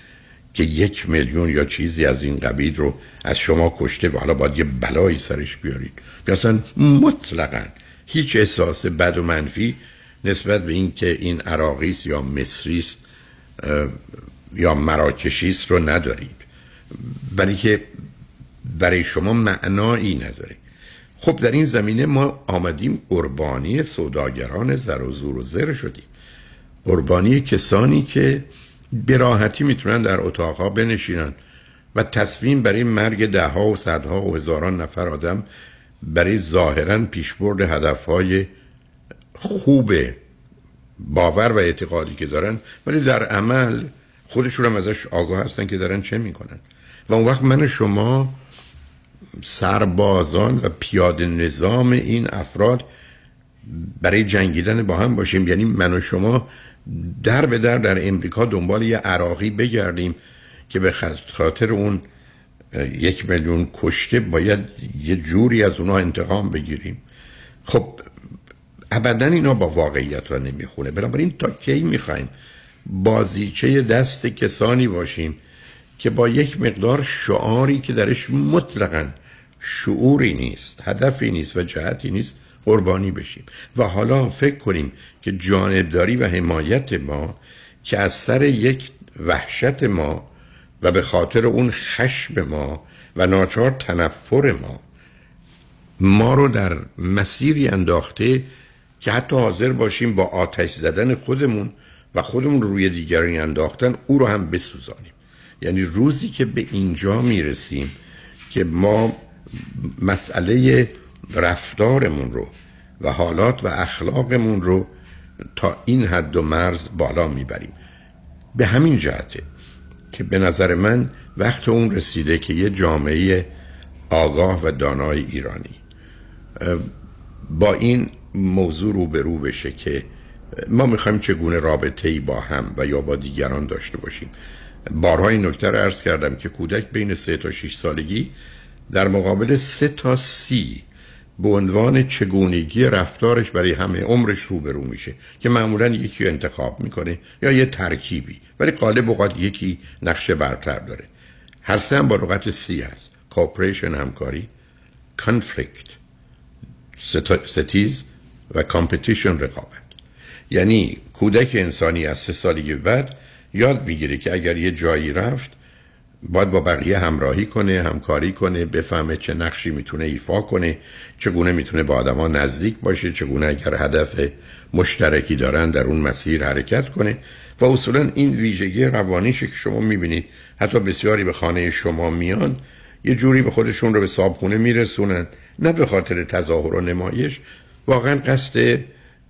که یک میلیون یا چیزی از این قبیل رو از شما کشته و حالا باید یه بلایی سرش بیارید؟ اصلا مطلقا هیچ احساس بد و منفی نسبت به این که این عراقی یا مصری است یا مراکشی است رو ندارید. ولی که برای شما معنایی نداره. خب در این زمینه ما آمدیم قربانی سوداگران زر و زور و زر شدیم. قربانی کسانی که براحتی می‌تونن در اتاقها بنشینن و تصمیم برای مرگ دهها و صدها و هزاران نفر آدم برای ظاهرا پیشبرد هدفهای خوب باور و اعتقادی که دارن ولی در عمل خودشون هم ازش آگاه هستن که دارن چه می‌کنن. و اون وقت من شما سربازان و پیاده نظام این افراد برای جنگیدن با هم باشیم. یعنی من و شما در به در در امریکا دنبال یه عراقی بگردیم که به خاطر اون یک میلیون کشته باید یه جوری از اونها انتقام بگیریم. خب ابدا اینا با واقعیت را نمی‌خونه. بنابراین تا کی می‌خوایم بازیچه دست کسانی باشیم که با یک مقدار شعاری که درش مطلقا شعوری نیست هدفی نیست و جهتی نیست قربانی بشیم. و حالا فکر کنیم که جانبداری و حمایت ما که از سر یک وحشت ما و به خاطر اون خشم ما و ناچار تنفر ما ما رو در مسیری انداخته که حتی حاضر باشیم با آتش زدن خودمون و خودمون روی دیگرانی انداختن او رو هم بسوزانیم. یعنی روزی که به اینجا می‌رسیم که ما مسئله رفتارمون رو و حالات و اخلاقمون رو تا این حد و مرز بالا می‌بریم. به همین جهته که به نظر من وقت اون رسیده که یه جامعه آگاه و دانای ایرانی با این موضوع رو به رو بشه که ما می‌خوایم چگونه رابطه ای با هم و یا با دیگران داشته باشیم. بارها این نکته رو عرض کردم که کودک بین سه تا 6 سالگی در مقابل سه تا C به عنوان چگونگی رفتارش برای همه عمرش روبرو میشه که معمولا یکی رو انتخاب می‌کنه یا یه ترکیبی ولی غالب اوقات یکی نقش برتر داره. هر سه هم با لغت C هست. cooperation همکاری. conflict ستیز و competition رقابت. یعنی کودک انسانی از سه سالگی بعد یاد می‌گیره که اگر یه جایی رفت باید با بقیه همراهی کنه همکاری کنه بفهمه چه نقشی می‌تونه ایفا کنه چگونه می‌تونه با آدما نزدیک باشه چگونه اگر هدف مشترکی دارن در اون مسیر حرکت کنه. و اصولا این ویژگی روانیشه که شما می‌بینید. حتی بسیاری به خانه شما میان یه جوری به خودشون رو به صابخونه میرسونن نه به خاطر تظاهر و نمایش واقعا قصد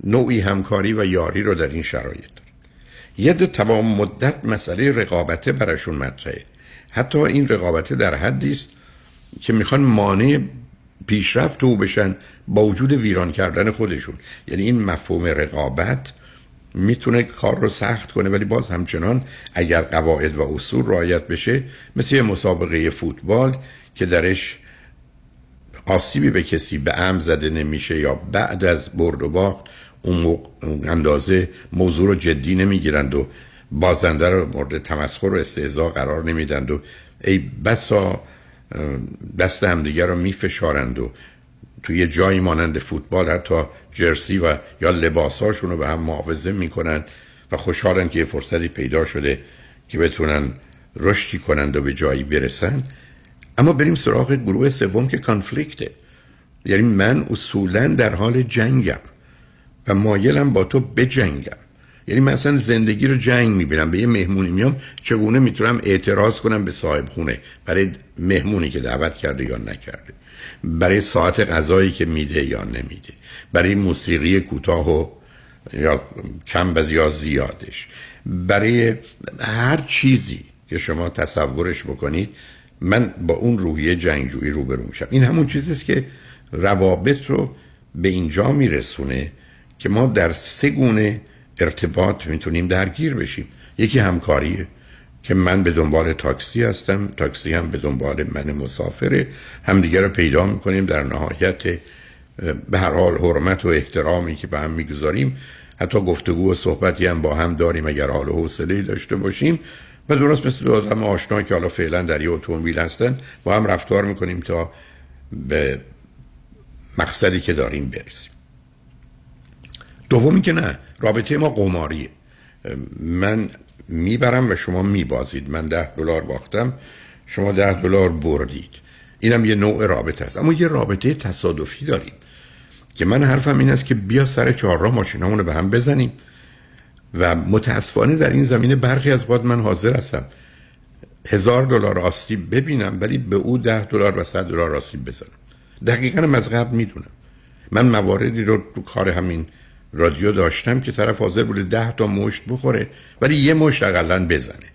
نوعی همکاری و یاری رو در این شرایط دارن یه دو تمام مدت مسئله رقابته براشون مطرحه. حتی این رقابته در حدی است که می‌خوان مانع پیشرفت او بشن با وجود ویران کردن خودشون. یعنی این مفهوم رقابت می‌تونه کار رو سخت کنه ولی باز همچنان اگر قواعد و اصول رعایت بشه مثل یه مسابقه فوتبال که درش آسیبی به کسی به ام زده نمیشه یا بعد از برد و باخت اون اندازه موضوع رو جدی نمی‌گیرند و بازنده رو مورد تمسخر و استهزا قرار نمیدند و ای بسا دست همدیگه رو میفشارند و توی جایی مانند فوتبال حتی جرسی و یا لباساشون رو به هم معاوضه می‌کنن و خوشحالن که یه فرصتی پیدا شده که بتونن رشدی کنند و به جایی برسن. اما بریم سراغ گروه سوم که کانفلیکته. یعنی من اصولا در حال جنگم و مایلم با تو بجنگم. یعنی مثلا زندگی رو جنگ می‌بینم. به یه مهمونی میام چگونه می‌تونم اعتراض کنم به صاحب خونه؟ برای مهمونی که دعوت کرده یا نکرده. برای ساعت غذایی که میده یا نمیده. برای موسیقی کوتاه و یا کم بز یا زیادش. برای هر چیزی که شما تصورش بکنید من با اون روحیه جنگجویی روبرو میشم. این همون چیزیست که روابط رو به اینجا میرسونه که ما در سه گونه ارتباط می‌تونیم درگیر بشیم. یکی همکاریه که من به دنبال تاکسی هستم تاکسی هم به دنبال من مسافره. همدیگه رو پیدا می‌کنیم در نهایت به هر حال حرمت و احترامی که به هم می‌گذاریم. حتی گفتگو و صحبتی هم با هم داریم اگر حال و حوصله داشته باشیم. و درست مثل آدم آشنا که حالا فعلا در یه اتومبیل هستن با هم رفتار می‌کنیم تا به مقصدی که داریم برسیم. دومی که نه رابطه ما قماریه. من می‌برم و شما میبازید. من ده دلار باختم شما ده دلار بردید. اینم یه نوع رابطه است. اما یه رابطه تصادفی داریم که من حرفم این است که بیا سر چهارراه ماشینامون رو به هم بزنیم. و متاسفانه در این زمینه برخی از وقت من حاضر هستم. هزار دلار آسیب ببینم ولی به او ده دلار و صد دلار آسیب بزنم. دقیقا از قبل می‌دونم. من مواردی رو تو کار همین رادیو داشتم که طرف حاضر بوده ده تا مشت بخوره ولی یه مشت اقلا بزنه.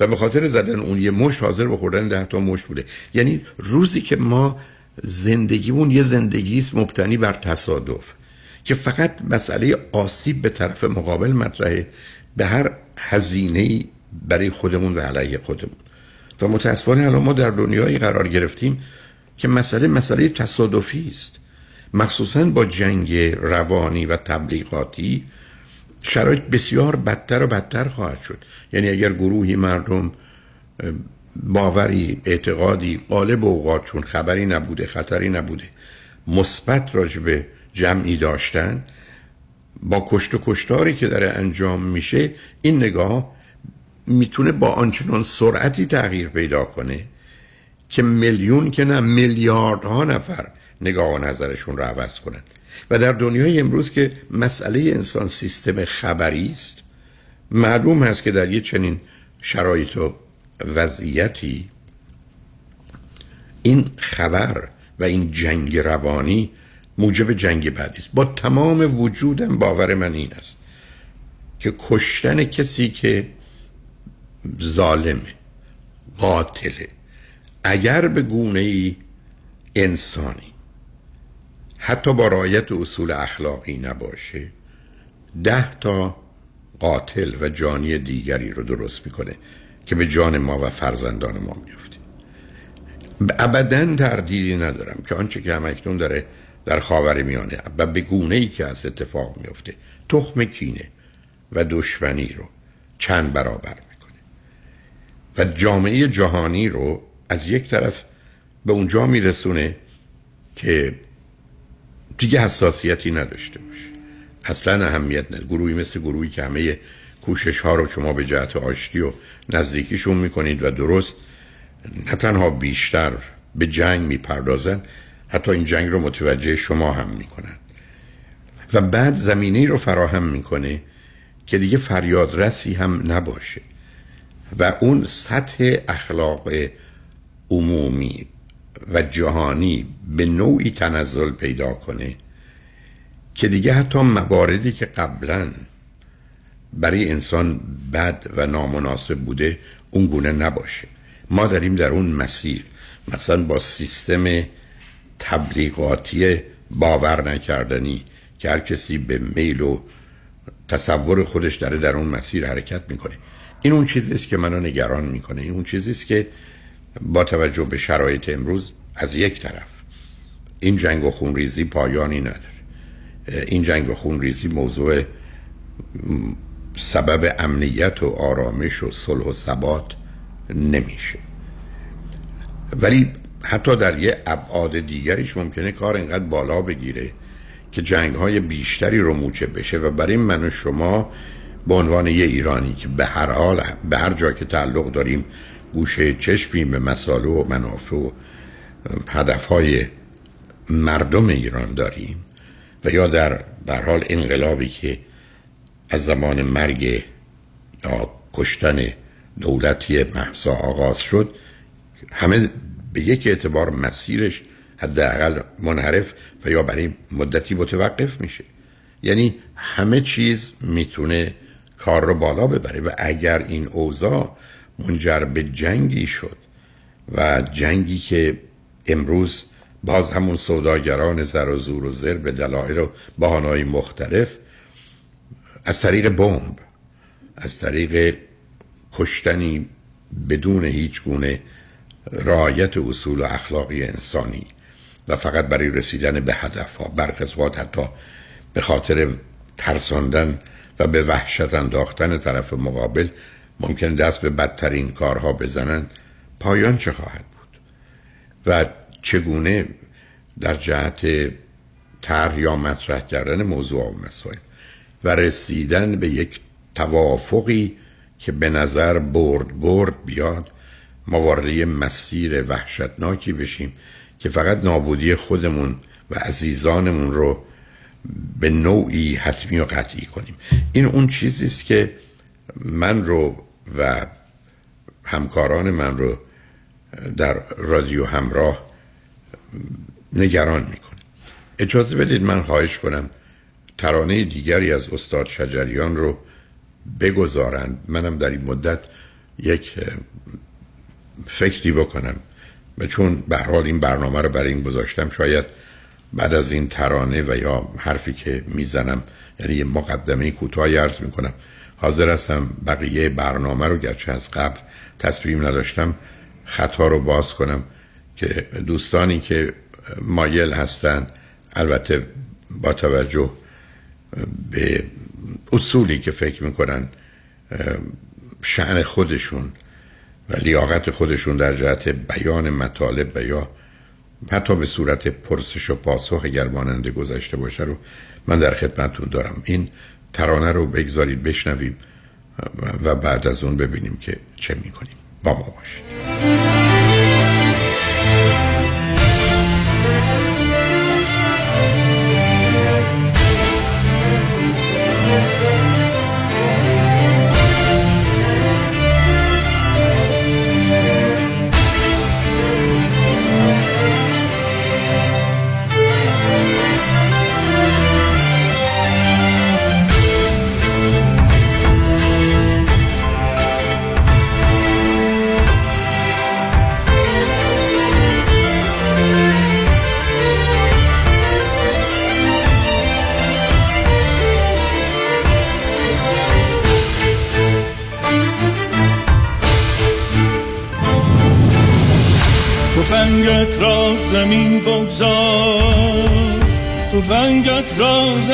و به خاطر زدن اون یه مشت حاضر بخوردن ده تا مشت بوده. یعنی روزی که ما زندگیمون یه زندگی است مبتنی بر تصادف. که فقط مسئله آسیب به طرف مقابل مطرحه به هر هزینه برای خودمون و علیه خودمون. و متاسفانه الان ما در دنیایی قرار گرفتیم که مسئله مسئله تصادفی است. مخصوصا با جنگ روانی و تبلیغاتی شرایط بسیار بدتر و بدتر خواهد شد. یعنی اگر گروهی مردم باوری اعتقادی قالب اوقات چون خبری نبوده خطری نبوده مثبت راجبه جمعی داشتن با کشت و کشتاری که داره انجام میشه این نگاه می‌تونه با آنچنان سرعتی تغییر پیدا کنه که میلیون که نه میلیاردها نفر نگاه و نظرشون رو عوض کنن. و در دنیای امروز که مسئله انسان سیستم خبری است معلوم هست که در یه چنین شرایط و وضعیتی این خبر و این جنگ روانی موجب جنگ بعدی است. با تمام وجودم باور من این است که کشتن کسی که ظالمه قاتله اگر به گونه ای انسانی حتی با رایت اصول اخلاقی نباشه ده تا قاتل و جانی دیگری رو درست می‌کنه که به جان ما و فرزندان ما میفته ابدا تردیدی ندارم که آنچه که همکنون داره در خاور میانه. و به گونه ای که از اتفاق میفته تخم کینه و دشمنی رو چند برابر می‌کنه. و جامعه جهانی رو از یک طرف به اونجا میرسونه که دیگه حساسیتی نداشته باشه. اصلا اهمیت نداره. گروهی مثل گروهی که همه کوشش ها رو شما به جهت آشتی و نزدیکیشون می‌کنید و درست نه تنها بیشتر به جنگ می‌پردازن حتی این جنگ رو متوجه شما هم می‌کنن. و بعد زمینه رو فراهم می‌کنه که دیگه فریاد رسی هم نباشه. و اون سطح اخلاق عمومی و جهانی به نوعی تنزل پیدا کنه که دیگه حتی مواردی که قبلا برای انسان بد و نامناسب بوده اون گونه نباشه. ما داریم در اون مسیر مثلا با سیستم تبلیغاتی باور نکردنی که هر کسی به میل و تصور خودش داره در اون مسیر حرکت می‌کنه. این اون چیزی است که منو نگران می‌کنه. این اون چیزی است که با توجه به شرایط امروز از یک طرف این جنگ و خونریزی پایانی نداره. این جنگ و خونریزی موضوع سبب امنیت و آرامش و صلح و ثبات نمیشه. ولی حتی در یه ابعاد دیگریش ممکنه کار اینقدر بالا بگیره که جنگ های بیشتری رو موچه بشه و برای من و شما به عنوان یه ایرانی که به هر حال به هر جا که تعلق داریم گوشه چشمیم به مسائل و منافع و هدف های مردم ایران داریم و یا در در حال انقلابی که از زمان مرگ یا کشتن دولتی محسا آغاز شد همه به یک اعتبار مسیرش حداقل منحرف و یا برای مدتی متوقف میشه. یعنی همه چیز می‌تونه کار رو بالا ببره و اگر این اوضاع منجر به جنگی شد و جنگی که امروز باز همون سوداگران زر و زور و زر به دلایل و بهانه‌های مختلف از طریق بمب از طریق کشتنی بدون هیچ گونه رعایت اصول و اخلاقی انسانی و فقط برای رسیدن به هدف ها برقصوات حتی به خاطر ترساندن و به وحشت انداختن طرف مقابل ممکن دست به بدترین کارها بزنن پایان چه خواهد بود؟ و چگونه در جهت طرح یا مطرح کردن موضوع و مسائل و رسیدن به یک توافقی که به نظر برد برد بیاد ما وارد مسیر وحشتناکی بشیم که فقط نابودی خودمون و عزیزانمون رو به نوعی حتمی و قطعی کنیم. این اون چیزی است که من رو و همکاران من رو در رادیو همراه نگران می‌کنه. اجازه بدید من خواهش کنم ترانه دیگری از استاد شجریان رو بگذارند. منم در این مدت یک فکری بکنم. و چون به حال این برنامه رو برای این گذاشتم شاید بعد از این ترانه و یا حرفی که می‌زنم یعنی یه مقدمه کوتاهی عرض می‌کنم. حاضر هستم بقیه برنامه رو گرچه از قبل تصمیم نداشتم خطا رو باز کنم که دوستانی که مایل هستند البته با توجه به اصولی که فکر می‌کنن شعن خودشون و لیاقت خودشون در جهت بیان مطالب و یا حتی به صورت پرسش و پاسخ اگر ماننده گذشته باشه رو من در خدمتتون دارم. این ترانه رو بگذارید بشنویم و بعد از اون ببینیم که چه می‌کنیم. با ما باشید. تفنگت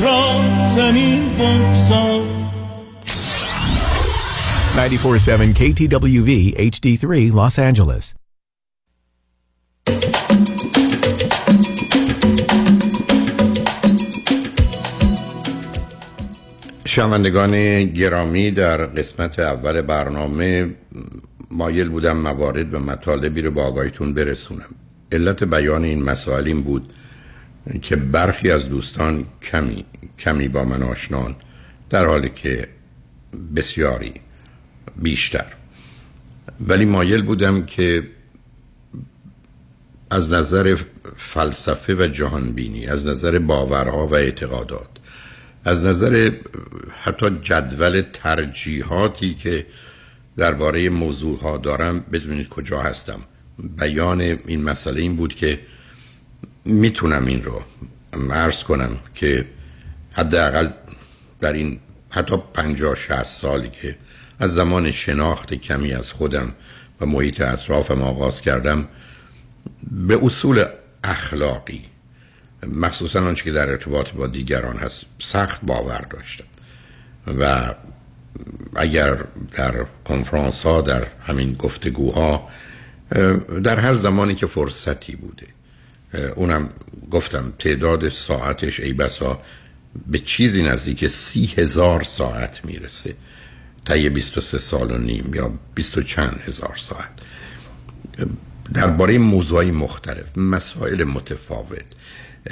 را زمین بگذار 947 KTWV HD3 Los Angeles. شنوندگان گرامی در قسمت اول برنامه مایل بودم موارد و مطالبی رو با آگاهیتون برسونم. علت بیان این مسائل این بود که برخی از دوستان کمی کمی با من آشنان در حالی که بسیاری بیشتر. ولی مایل بودم که از نظر فلسفه و جهانبینی از نظر باورها و اعتقادات از نظر حتی جدول ترجیحاتی که درباره موضوع ها دارم بدونید کجا هستم. بیان این مسئله این بود که می‌تونم این رو مرز کنم که حداقل در این حتی پنجاه شهست سالی که از زمان شناخت کمی از خودم و محیط اطرافم آغاز کردم به اصول اخلاقی مخصوصا آنچه که در ارتباط با دیگران هست سخت باور داشتم. و اگر در کنفرانس ها در همین گفتگوها در هر زمانی که فرصتی بوده اونم گفتم تعداد ساعتش ای بسا به چیزی نزدیک سی هزار ساعت می‌رسه. طی 23 سال و نیم یا 20 چند هزار ساعت. درباره موضوعی مختلف مسائل متفاوت.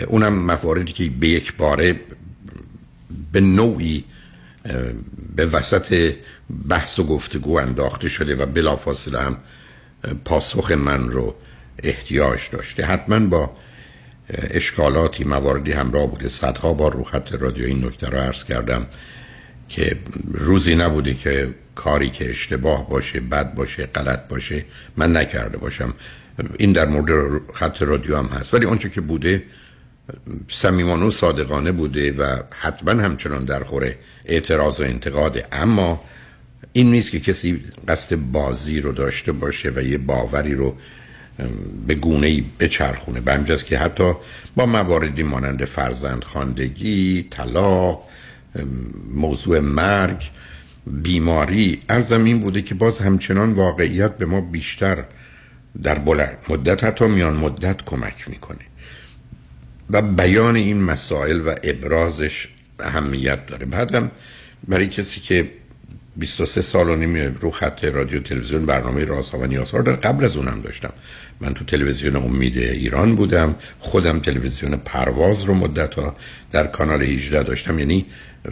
اونم مواردی که به یک باره به نوعی به وسط بحث و گفتگو انداخته شده و بلافاصله هم پاسخ من رو احتیاج داشته. حتما با اشکالاتی مواردی همراه بوده. صدها بار رو خط رادیو این نکته رو عرض کردم که روزی نبوده که کاری که اشتباه باشه بد باشه غلط باشه من نکرده باشم. این در مورد خط رادیو هم هست. ولی آنچه که بوده صمیمانه و صادقانه بوده و حتما همچنان در خوره اعتراض و انتقاده اما این نیست که کسی قصد بازی رو داشته باشه و یه باوری رو به گونه ای بچرخونه. به همجاز که حتی با مواردی مانند فرزند خاندگی طلاق موضوع مرگ بیماری ارزم این بوده که باز همچنان واقعیت به ما بیشتر در بلند مدت حتی میان مدت کمک می‌کنه. و بیان این مسائل و ابرازش اهمیت داره. بعدم برای کسی که 23 سال و نیم رو خط رادیو تلویزیون برنامه رازها و نیازها رو قبل از اونم داشتم. من تو تلویزیون امید ایران بودم خودم تلویزیون پرواز رو مدت ها در کانال 18 داشتم. یعنی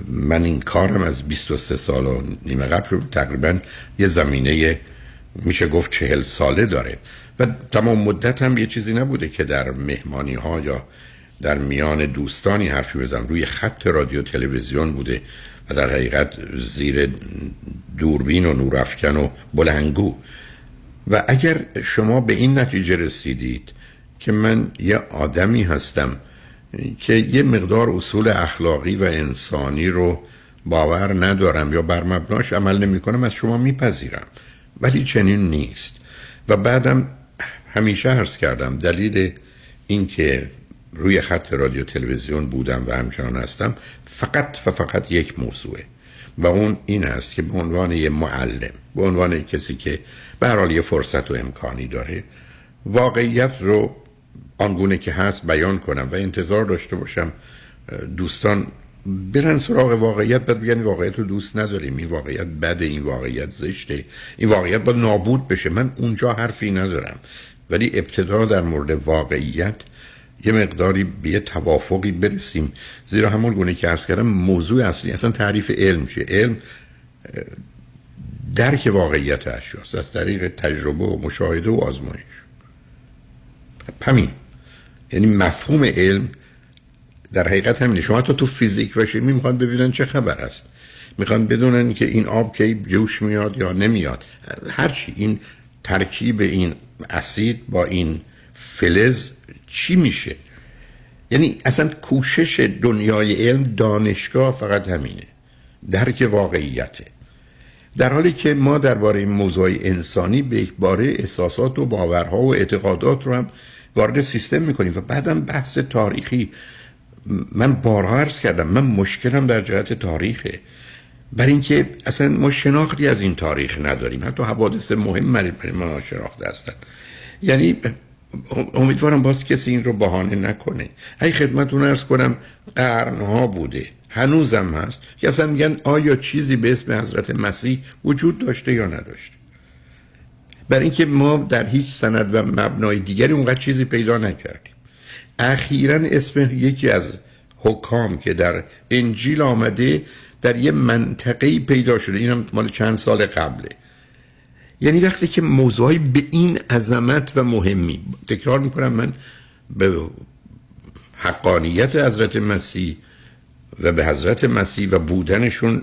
من این کارم از 23 سال و نیم قبل تقریبا یه زمینه میشه گفت چهل ساله داره. و تمام مدت هم یه چیزی نبوده که در مهمانی ها یا در میان دوستانی حرفی بزنم. روی خط رادیو تلویزیون بوده و در حقیقت زیر دوربین و نورافکن و بلنگو و اگر شما به این نتیجه رسیدید که من یه آدمی هستم که یه مقدار اصول اخلاقی و انسانی رو باور ندارم یا بر مبناش عمل نمی کنم از شما میپذیرم. ولی چنین نیست. و بعدم همیشه عرض کردم دلیل اینکه روی خط رادیو تلویزیون بودم و همچنان هستم فقط و فقط یک موضوعه. و اون این است که به عنوان یه معلم به عنوان کسی که به حال یه فرصت و امکانی داره واقعیت رو آنگونه که هست بیان کنم و انتظار داشته باشم دوستان برن سراغ واقعیت بعد بگن واقعیت رو دوست نداریم. این واقعیت بده این واقعیت زشته این واقعیت باید نابود بشه. من اونجا حرفی ندارم. ولی ابتدا در مورد واقعیت یه مقداری به یه توافقی برسیم. زیرا همون گونه که عرض کردم موضوع اصلی اصلا تعریف علم شه علم درک واقعیت اشیاست از طریق تجربه و مشاهده و آزمایش. همین. یعنی مفهوم علم در حقیقت همینه. شما تا تو فیزیک و شیمی می‌خوان ببینن چه خبر است می‌خوان بدونن که این آب کی جوش میاد یا نمیاد. هرچی این ترکیب این اسید با این فلز چی میشه؟ یعنی اصلا کوشش دنیای علم دانشگاه فقط همینه درک واقعیته. در حالی که ما درباره موضوع انسانی به یک باره احساسات و باورها و اعتقادات رو هم وارد سیستم می‌کنیم و بعدم بحث تاریخی. من بارها عرض کردم من مشکلم در جهت تاریخه. برای اینکه اصلا ما شناختی از این تاریخ نداریم. حتی حوادث مهم برای ما شناخته هستن. یعنی امیدوارم باز کسی این رو بهانه نکنه. ای خدمتون ارز کنم قرنها بوده. هنوزم هست. که اصلا میگن آیا چیزی به اسم حضرت مسیح وجود داشته یا نداشته؟ برای اینکه ما در هیچ سند و مبنای دیگری اونقدر چیزی پیدا نکردیم. اخیرا اسم یکی از حکام که در انجیل آمده در یه منطقه پیدا شده. اینم مال چند سال قبله. یعنی وقتی که موضوعی به این عظمت و مهمی تکرار می‌کنم من به حقانیت حضرت مسیح و به حضرت مسیح و بودنشون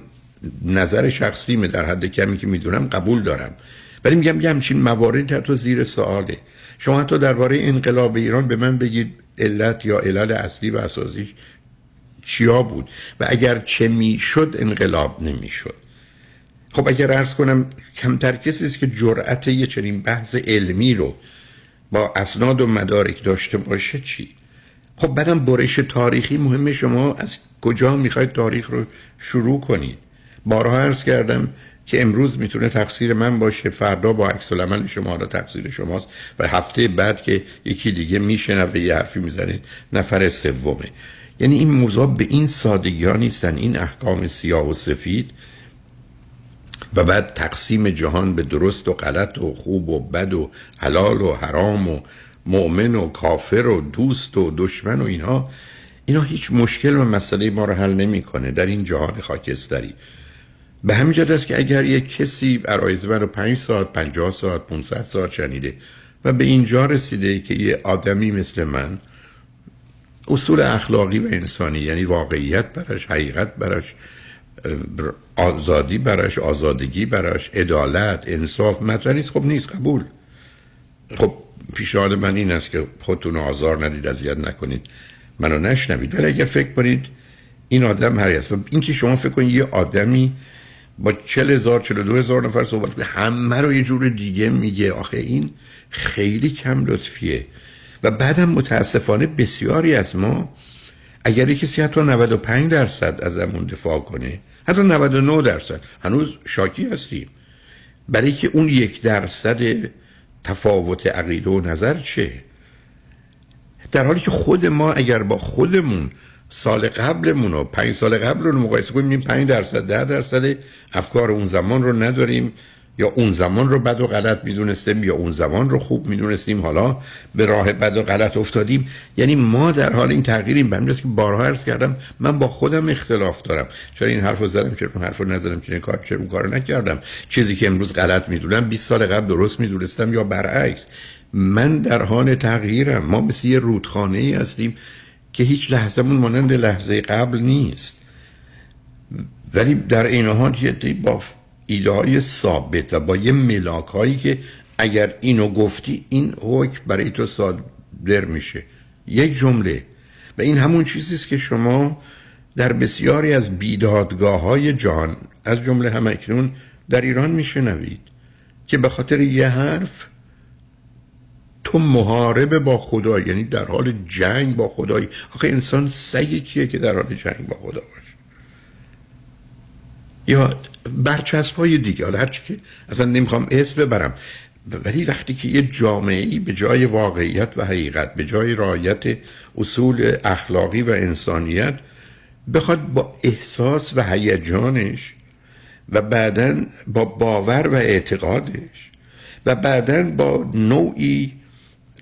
نظر شخصیمه در حد کمی که می‌دونم قبول دارم. ولی میگم یه همچین موارد حتی زیر سواله. شما حتی درباره انقلاب ایران به من بگید علت یا علل اصلی و اساسیش چیا بود و اگر چه می‌شد انقلاب نمی‌شد. خب اگر ارز کنم کمتر کسی است که جرأت یه چنین بحث علمی رو با اسناد و مدارک داشته باشه چی؟ خب بعدم برش تاریخی مهمه. شما از کجا می‌خواید تاریخ رو شروع کنید؟ بارها عرض کردم که امروز می‌تونه تقصیر من باشه. فردا با عکس العمل شما را تقصیر شماست و هفته بعد که یکی دیگه میشنوه یه حرفی می‌زنه نفر سومه. یعنی این موضوع به این سادگی ها نیستن. این احکام سیاه و سفید و بعد تقسیم جهان به درست و غلط و خوب و بد و حلال و حرام و مؤمن و کافر و دوست و دشمن و اینها اینا هیچ مشکل و مسئله ما رو حل نمی‌کنه در این جهان خاکستری. به همین جد است که اگر یک کسی عرایز من رو پنج ساعت پنجاه ساعت 500 ساعت شنیده و به اینجا رسیده که یه آدمی مثل من اصول اخلاقی و انسانی یعنی واقعیت براش حقیقت براش آزادی براش آزادگی براش عدالت انصاف مطرح نیست. خب نیست قبول. خب پیشنهاد من این است که خودتون آزار ندید اذیت نکنید. منو نشنوید. ولی اگر فکر کنید این آدم هر است. و اینکه شما فکر کنید یه آدمی با چل هزار چل دو هزار نفر صحبت کنه همه رو یه جور دیگه میگه. آخه این خیلی کم لطفیه. و بعدم متاسفانه بسیاری از ما اگر کسی حتی 95 درصد از ازمون دفاع کنه حتی 99 درصد. هنوز شاکی هستیم. برای که اون یک درصد تفاوت عقیده و نظر چه؟ در حالی که خود ما اگر با خودمون سال قبلمون و پنج سال قبل رو مقایسه کنیم پنج درصد ده درصد افکار اون زمان رو نداریم. یا اون زمان رو بد و غلط می‌دونستیم یا اون زمان رو خوب می‌دونستیم. حالا به راه بد و غلط افتادیم. یعنی ما در حال این تغییریم. به که بارها عرض کردم من با خودم اختلاف دارم. چرا این حرف رو زدم؟ چرا اون حرف رو نزدم؟ چرا این کار چرا اون کار نکردم؟ چیزی که امروز غلط می‌دونم 20 سال قبل درست می‌دونستم یا برعکس. من در حال تغییرم. ما مثل یه رودخانه ای هستیم که هیچ لحظهمون مانند لحظه قبل نیست. ولی در این حال یه با ایده های ثابت و با یه ملاک هایی که اگر اینو گفتی این حکم برای تو صادر میشه. یک جمله. و این همون چیزیست که شما در بسیاری از بیدادگاه های جان از جمله هم اکنون در ایران میشنوید که به خاطر یه حرف تو محارب با خدا یعنی در حال جنگ با خدای. آخه انسان سگی کیه که در حال جنگ با خدا باشه؟ یا برچسب های دیگه. حالا هرچی که اصلا نمی‌خوام اسم ببرم. ولی وقتی که یه جامعه به جای واقعیت و حقیقت به جای رایت اصول اخلاقی و انسانیت بخواد با احساس و هیجانش و بعدا با باور و اعتقادش و بعدا با نوعی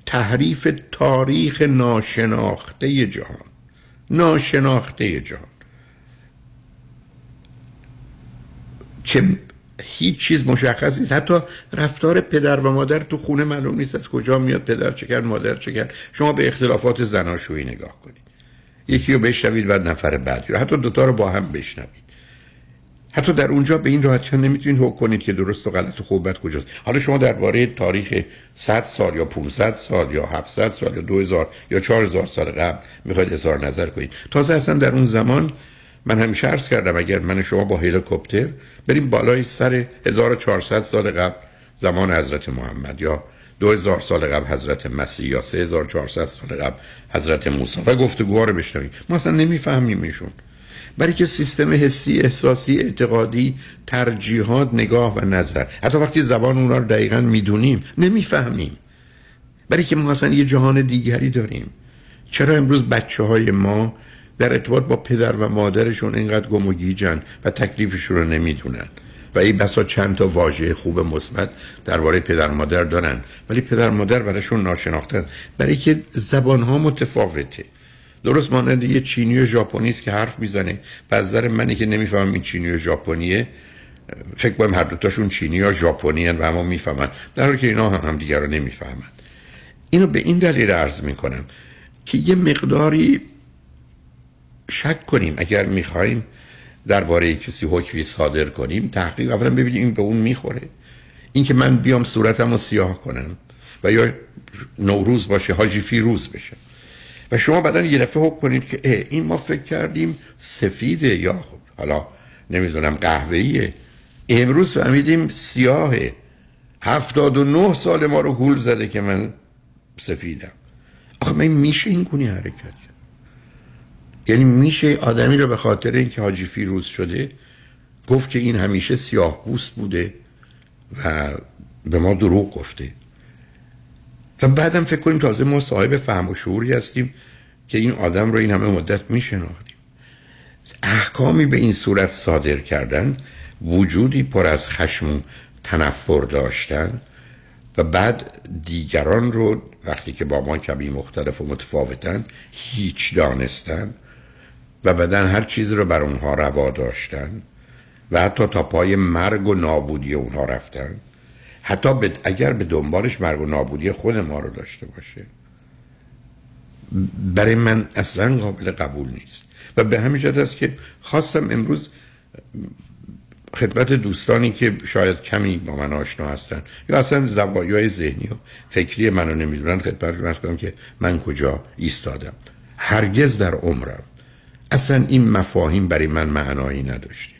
تحریف تاریخ ناشناخته جهان. ناشناخته جهان. که هیچ چیز مشخص نیست. حتی رفتار پدر و مادر تو خونه معلوم نیست از کجا میاد پدر چه کرد مادر چه کرد. شما به اختلافات زناشویی نگاه کنید. یکی رو بشنوید بعد نفر بعدی رو. حتی دوتا رو با هم بشنوید. حتی در اونجا به این راحتی نمی‌تونید حکم کنید که درست و غلط و خوبت کجاست. حالا شما درباره تاریخ 100 سال یا 500 سال یا 700 سال یا 2000 یا 4000 سال قبل می‌خواید اظهار نظر کنید. تازه اصلا در اون زمان من همیشه عرض کردم اگر من شما با هلیکوپتر بریم بالای سر 1400 سال قبل زمان حضرت محمد یا 2000 سال قبل حضرت مسیح یا 3400 سال قبل حضرت موسی. و گفتگوها رو بشنویم. ما اصلا نمی‌فهمیم ایشون. برای که سیستم حسی احساسی اعتقادی ترجیحات نگاه و نظر. حتی وقتی زبان اونا رو دقیقا می‌دونیم نمی‌فهمیم. برای که ما اصلا یه جهان دیگری داریم. چرا امروز بچه های ما در ارتباط با پدر و مادرشون اینقدر گم و گیجن و تکلیفشون رو نمی‌دونن. و این بسا چند تا واژه خوب مثبت درباره پدر و مادر دارن. ولی پدر و مادر براشون ناشناختن. برای که زبان ها متفاوته. درست مانند یه چینی و ژاپنی است که حرف می‌زنه. پس نظر منی که نمی‌فهمم این چینی و ژاپنیه فکر کنم هر دوتاشون چینی یا ژاپنی و اما می‌فهمن. در حالی که اینا هم, هم دیگر رو نمی‌فهمن. اینو به این دلیل عرض می‌کنم که یه مقداری شک کنیم. اگر می‌خوایم درباره کسی حکمی صادر کنیم تحقیق اولا ببینیم این به اون می‌خوره. این که من بیام صورتم رو سیاه کنم و یا نوروز باشه حاجی فیروز بشه. و شما بعدا یه دفعه حکم کنید که اه این ما فکر کردیم سفیده یا خب حالا نمی‌دونم قهوه‌ایه. امروز فهمیدیم سیاهه. هفتاد و نه سال ما رو گول زده که من سفیدم. آخه من میشه این گونی حرکت یعنی میشه آدمی رو به خاطر اینکه حاجی فیروز شده گفت که این همیشه سیاه بوست بوده و به ما دروغ گفته. و بعدم فکر کنیم تازه ما صاحب فهم و شعوری هستیم که این آدم رو این همه مدت میشناختیم. احکامی به این صورت صادر کردن وجودی پر از خشم و تنفر داشتن و بعد دیگران رو وقتی که با ما کمی مختلف و متفاوتن هیچ دانستن. و بعدا هر چیز رو بر اونها روا داشتن و حتی تا پای مرگ و نابودی اونها رفتن. حتی اگر به دنبالش مرگ و نابودی خود ما رو داشته باشه. برای من اصلا قابل قبول نیست. و به همین جهت است که خواستم امروز خدمت دوستانی که شاید کمی با من آشنا هستن یا اصلا زوایای ذهنی و فکری منو نمی‌دونن خدمتشون کنم که من کجا ایستادم. هرگز در عمرم اصلا این مفاهیم برای من معنایی نداشته.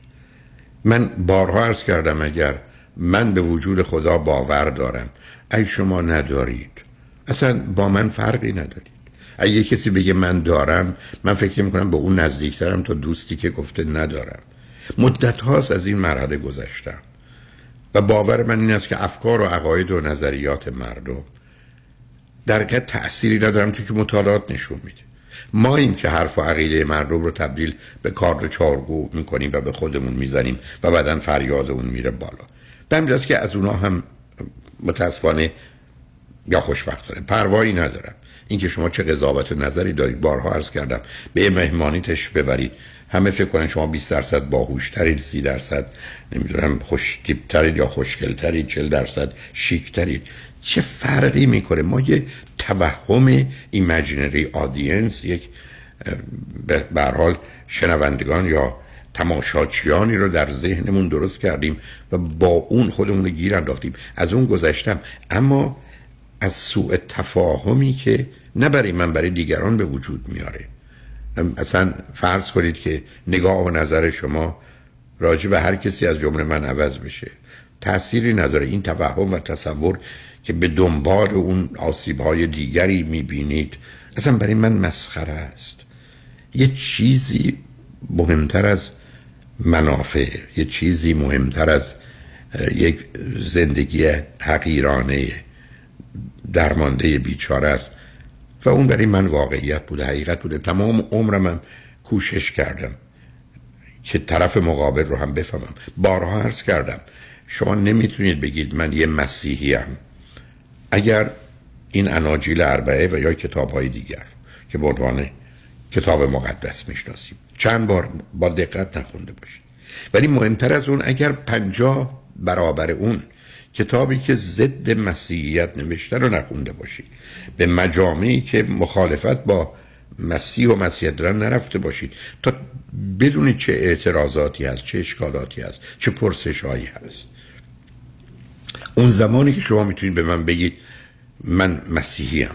من بارها عرض کردم اگر من به وجود خدا باور دارم ای شما ندارید. اصلا با من فرقی ندارید. اگه کسی بگه من دارم من فکر می‌کنم به اون نزدیکترم تا دوستی که گفته ندارم. مدت هاست از این مرحله گذشتم. و باور من این است که افکار و عقاید و نظریات مردم در تأثیری ندارم تو که مطالعات نشون میده. ما این که حرف و عقیده مردم رو تبدیل به کار چارگو می‌کنیم و به خودمون می‌زنیم و بعدا فریاد اون میره بالا. به همین که از اونا هم متاسفانه یا خوشبختانه پروایی ندارم. اینکه شما چه قضاوت و نظری دارید. بارها عرض کردم به مهمانی تشریف ببرید. همه فکر کنن شما 20 درصد باهوشترید 30 درصد نمی‌دونم خوش ترید یا خوشگلترید 40 درصد شیکترید. چه فرقی می‌کنه؟ ما یه توهم imaginary audience یک به حال شنوندگان یا تماشاچیانی رو در ذهنمون درست کردیم و با اون خودمون رو گیر انداختیم. از اون گذشتم. اما از سوء تفاهمی که نه برای من برای دیگران به وجود میاره. اصلا فرض کنید که نگاه و نظر شما راجع به هر کسی از جمله من عوض بشه. تأثیری نداره. این توهم و تصور که به دنبال اون آسیب های دیگری می‌بینید اصلا برای من مسخره است. یه چیزی مهمتر از منافع یه چیزی مهمتر از یک زندگی حقیرانه درمانده بیچاره است. و اون برای من واقعیت بوده حقیقت بوده. تمام عمرم کوشش کردم که طرف مقابل رو هم بفهمم. بارها عرض کردم شما نمی‌تونید بگید من یه مسیحی هم اگر این اناجیل اربعه و یا کتاب های دیگر که به عنوان کتاب مقدس می‌شناسیم چند بار با دقت نخونده باشید. ولی مهمتر از اون اگر پنجاه برابر اون کتابی که ضد مسیحیت نوشته رو نخونده باشید به مجامعی که مخالفت با مسیح و مسیحیت دارن نرفته باشید تا بدونید چه اعتراضاتی هست چه اشکالاتی هست چه پرسشهایی هست. اون زمانی که شما می‌تونید به من بگید من مسیحیم.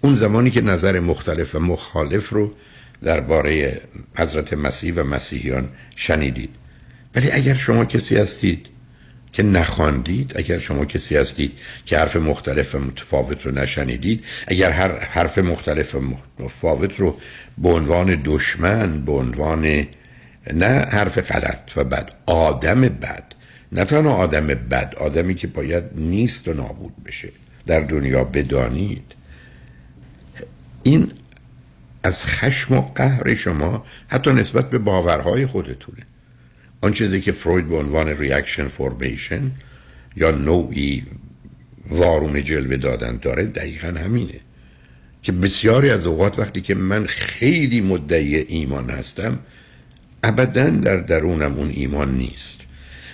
اون زمانی که نظر مختلف و مخالف رو درباره حضرت مسیح و مسیحیان شنیدید. ولی اگر شما کسی هستید که نخواندید اگر شما کسی هستید که حرف مختلف و متفاوت رو نشنیدید اگر هر حرف مختلف و متفاوت رو به عنوان دشمن به عنوان نه حرف غلط و بد آدم بد نه تنها آدم بد آدمی که باید نیست و نابود بشه. در دنیا بدانید. این از خشم و قهر شما حتی نسبت به باورهای خودتونه. آن چیزی که فروید به عنوان reaction formation یا نوعی وارون جلوه دادن داره دقیقا همینه. که بسیاری از اوقات وقتی که من خیلی مدعی ایمان هستم ابدا در درونم اون ایمان نیست.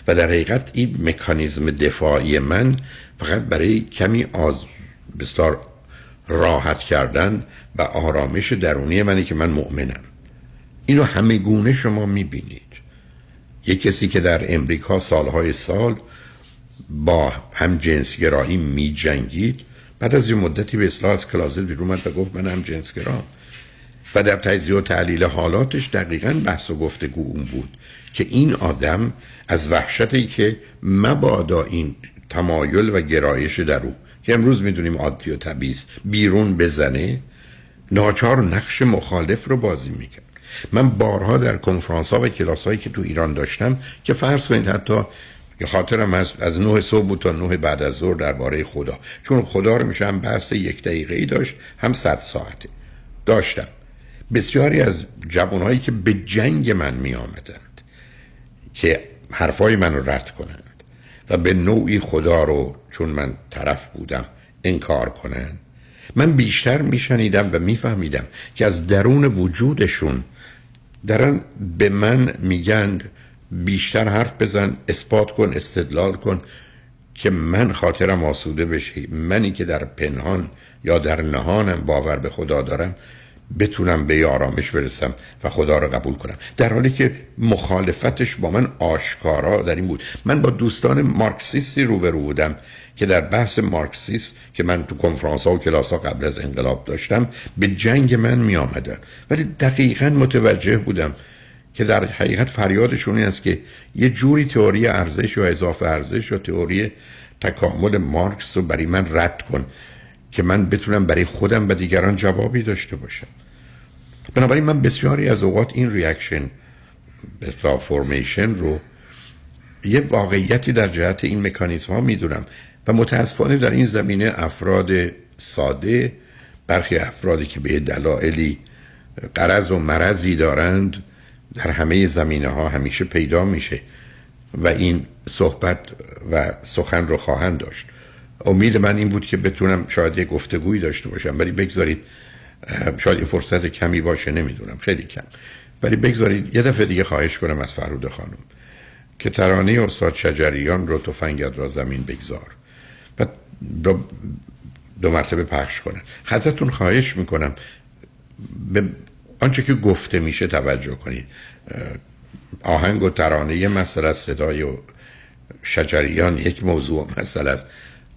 و در حقیقت این مکانیزم دفاعی من فقط برای کمی آز بسیار راحت کردن و آرامش درونی منی که من مؤمنم. اینو همه گونه شما می‌بینید. یک کسی که در امریکا سالهای سال با هم جنسگرایی می جنگید بعد از یه مدتی به اصلاح از کلازت بیرون و گفت من هم جنسگرام. و در تجزیه و تحلیل حالاتش دقیقا بحث و گفتگو اون بود. که این آدم از وحشتی که مبادا این تمایل و گرایش در او که امروز می‌دونیم عادی و طبیعی بیرون بزنه ناچار نقش مخالف رو بازی می‌کرد. من بارها در کنفرانس ها و کلاس هایی که تو ایران داشتم که فرض کنید حتی خاطرم از از 9 صبح بود تا 9 بعد از ظهر درباره خدا. چون خدا رو میشه هم بحث یک دقیقه ای داشت هم 100 ساعته. داشتم. بسیاری از جوانهایی که به جنگ من می آمدند که حرفای من رو رد کنند و به نوعی خدا رو چون من طرف بودم انکار کنند. من بیشتر میشنیدم و میفهمیدم که از درون وجودشون دارن به من میگن بیشتر حرف بزن اثبات کن استدلال کن که من خاطرم آسوده بشه منی که در پنهان یا در نهانم باور به خدا دارم. بتونم به آرامش برسم و خدا رو قبول کنم. در حالی که مخالفتش با من آشکارا در این بود. من با دوستان مارکسیستی روبرو بودم که در بحث مارکسیست که من تو کنفرانس ها و کلاس ها قبل از انقلاب داشتم به جنگ من می آمدن ولی دقیقا متوجه بودم که در حقیقت فریادشون این است که یه جوری تئوری ارزش یا اضافه ارزش یا تئوری تکامل مارکس رو برای من رد کن. که من بتونم برای خودم و دیگران جوابی داشته باشم. بنابراین من بسیاری از اوقات این reaction formation رو یه واقعیتی در جهت این مکانیزم ها می‌دونم و متاسفانه در این زمینه افراد ساده برخی افرادی که به دلایلی غرض و مرضی دارند در همه زمینه ها همیشه پیدا میشه و این صحبت و سخن رو خواهند داشت. امید من این بود که بتونم شاید یه گفتگویی داشته باشم ولی بگذارید شاید یه فرصت کمی باشه نمی‌دونم خیلی کم. ولی بگذارید یه دفعه دیگه خواهش کنم از فرود خانم که ترانه استاد شجریان رو تفنگت را زمین بگذار. و دو, دو مرتبه پخش کنن ازتون خواهش می‌کنم به آنچه که گفته میشه توجه کنید. آهنگ و ترانه یه مسئله صدای و شجریان یک موضوع مسئله است.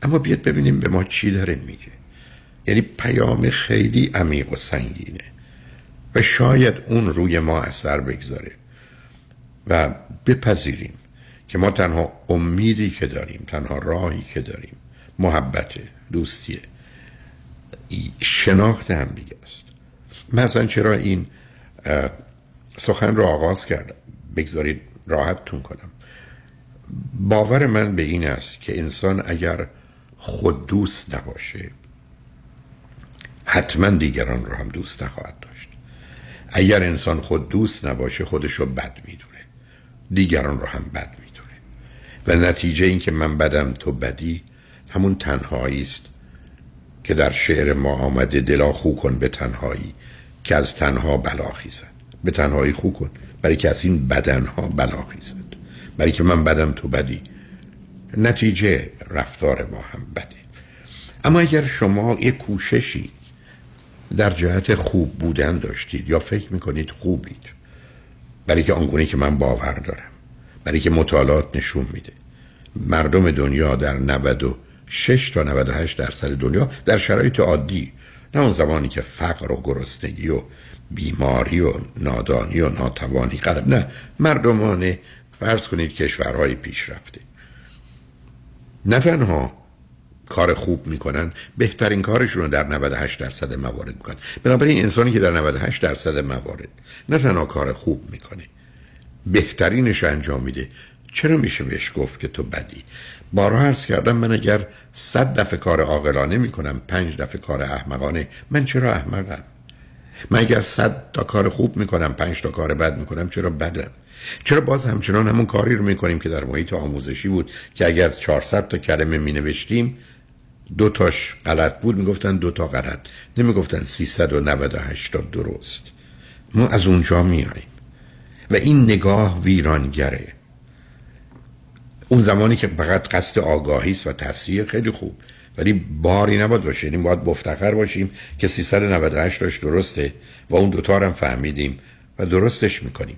اما بیاد ببینیم به ما چی داره میگه. یعنی پیام خیلی عمیق و سنگینه. و شاید اون روی ما اثر بگذاره. و بپذیریم که ما تنها امیدی که داریم تنها راهی که داریم محبت دوستیه ای- شناخت هم دیگه است. مثلا چرا این سخن رو آغاز کردم؟ بگذارید راحتتون کنم. باور من به این است که انسان اگر خود دوست نباشه. حتما دیگران رو هم دوست نخواهد داشت. اگر انسان خود دوست نباشه خودش رو بد می‌دونه. دیگران رو هم بد می‌دونه. و نتیجه این که من بدم تو بدی همون تنهایی است که در شعر ما آمده دلا خو کن به تنهایی که از تنها بلا خیزد. به تنهایی خو کن برای که از این بدنها بلا خیزد. برای که من بدم تو بدی. نتیجه رفتار ما هم بده. اما اگر شما یک کوششی در جهت خوب بودن داشتید یا فکر می‌کنید خوبید برای که آنگونه که من باور دارم برای که مطالعات نشون میده مردم دنیا در 96 تا 98 درصد دنیا در شرایط عادی نه اون زمانی که فقر و گرسنگی و بیماری و نادانی و ناتوانی قلب نه. مردمان فرض کنید کشورهای پیشرفته نه تنها کار خوب می‌کنن بهترین کارشون رو در 98 درصد موارد می‌کنن. بنابراین انسانی که در 98 درصد موارد نه تنها کار خوب می‌کنه بهترینش انجام میده. چرا میشه بهش گفت که تو بدی؟ بارها عرض کردم من اگر صد دفعه کار عاقلانه می‌کنم پنج دفعه کار احمقانه من چرا احمقم؟ من اگر صد تا کار خوب می‌کنم پنج تا کار بد می‌کنم چرا بدم؟ چرا باز همچنان همون کاری رو می‌کنیم که در محیط آموزشی بود که اگر 400 تا کلمه می نوشتیم دو تاش غلط بود می‌گفتن دو تا غلط نمی‌گفتن 398 تا درست. ما از اونجا میاییم و این نگاه ویرانگره. اون زمانی که فقط قصد آگاهی است و تصحیح خیلی خوب ولی باری نباید باشه. یعنی باید مفتخر باشیم که 398 تاش درسته و اون دوتا رو هم فهمیدیم و درستش می‌کنیم.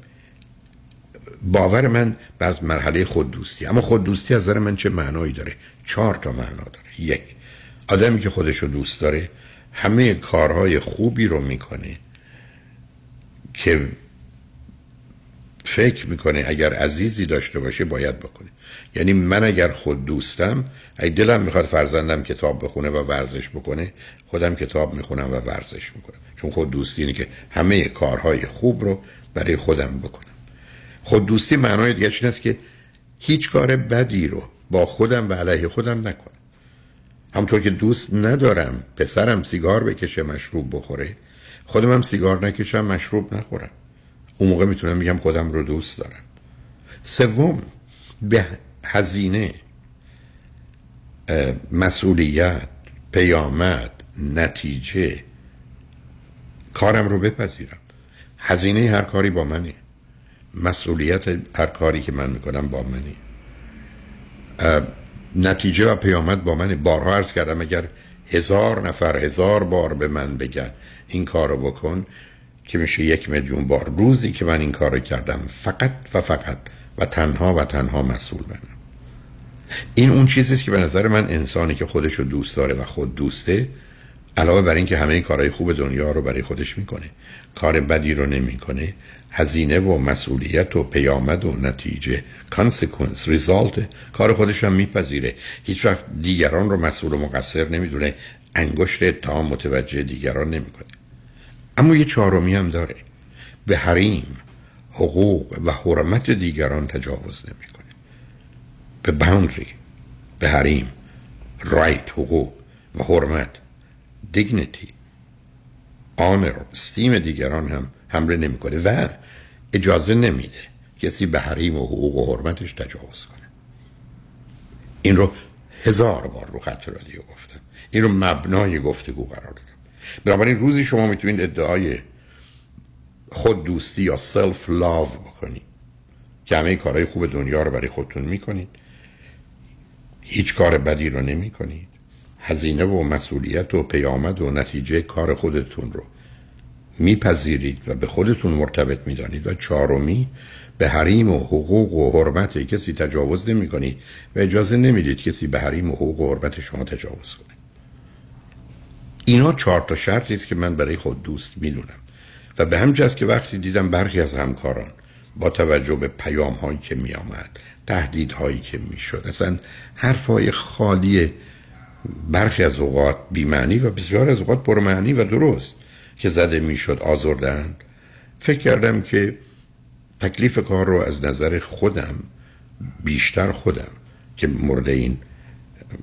باور من بعض مرحله خود دوستی اما خود دوستی از نظر من چه معنایی داره؟ چهار تا معنا داره. یک آدمی که خودش رو دوست داره همه کارهای خوبی رو می‌کنه که فکر می‌کنه اگر عزیزی داشته باشه باید بکنه. یعنی من اگر خود دوستم اگه دلم می‌خواد فرزندم کتاب بخونه و ورزش بکنه خودم کتاب می‌خونم و ورزش می‌کنم. چون خود دوستی اینه که همه کارهای خوب رو برای خودم بکنم. خود دوستی معنای دیگه این است که هیچ کار بدی رو با خودم و علیه خودم نکنم. همطور که دوست ندارم پسرم سیگار بکشه مشروب بخوره خودم هم سیگار نکشم مشروب نخورم. اون موقع می‌تونم بگم خودم رو دوست دارم. سوم به هزینه مسئولیت پیامد نتیجه کارم رو بپذیرم. هزینه هر کاری با منه. مسئولیت هر کاری که من می‌کنم با اه، نتیجه و پیامد با منه. بارها عرض کردم اگر هزار نفر هزار بار به من بگن این کارو بکن که میشه یک میلیون بار. روزی که من این کارو کردم فقط و فقط و تنها و تنها مسئول منم. این اون چیزی است که به نظر من انسانی که خودش رو دوست داره و خود دوسته علاوه بر اینکه همه کارهای خوب دنیا رو برای خودش می‌کنه کار بدی رو نمی‌کنه هزینه و مسئولیت و پیامد و نتیجه. consequence result کار خودش هم میپذیره. هیچ وقت دیگران رو مسئول و مقصر نمی‌دونه. انگشت اتهام متوجه دیگران نمی‌کنه. اما یه چهارمی هم داره. به حریم حقوق و حرمت دیگران تجاوز نمی‌کنه. به boundary به حریم right حقوق و حرمت dignity honor esteem دیگران هم حمله نمی‌کنه و اجازه نمیده کسی به حریم و حقوق و حرمتش تجاوز کنه. این رو هزار بار رو خط رادیو گفتم. این رو مبنای گفتگو قرار دادم. بنابراین روزی شما می‌تونید ادعای خود دوستی یا سلف لاو بکنید که همه کارهای خوب دنیا رو برای خودتون می‌کنید. هیچ کار بدی رو نمی‌کنید. هزینه و مسئولیت و پیامد و نتیجه کار خودتون رو میپذیرید و به خودتون مرتبط می‌دانید و چهارمی به حریم و حقوق و حرمت کسی تجاوز نمی کنید و اجازه نمی‌دید کسی به حریم و حقوق و حرمت شما تجاوز کنه. اینا چهار تا شرطی است که من برای خود دوست می‌دونم و به همجاست که وقتی دیدم برخی از همکاران با توجه به پیام هایی که می آمد تهدید هایی که می شد اصلا حرف خالی برخی از اوقات بیمعنی و بسیار از اوقات پرمعنی و درست. که زده می‌شد آزردن فکر کردم که تکلیف کار رو از نظر خودم بیشتر خودم که مورد این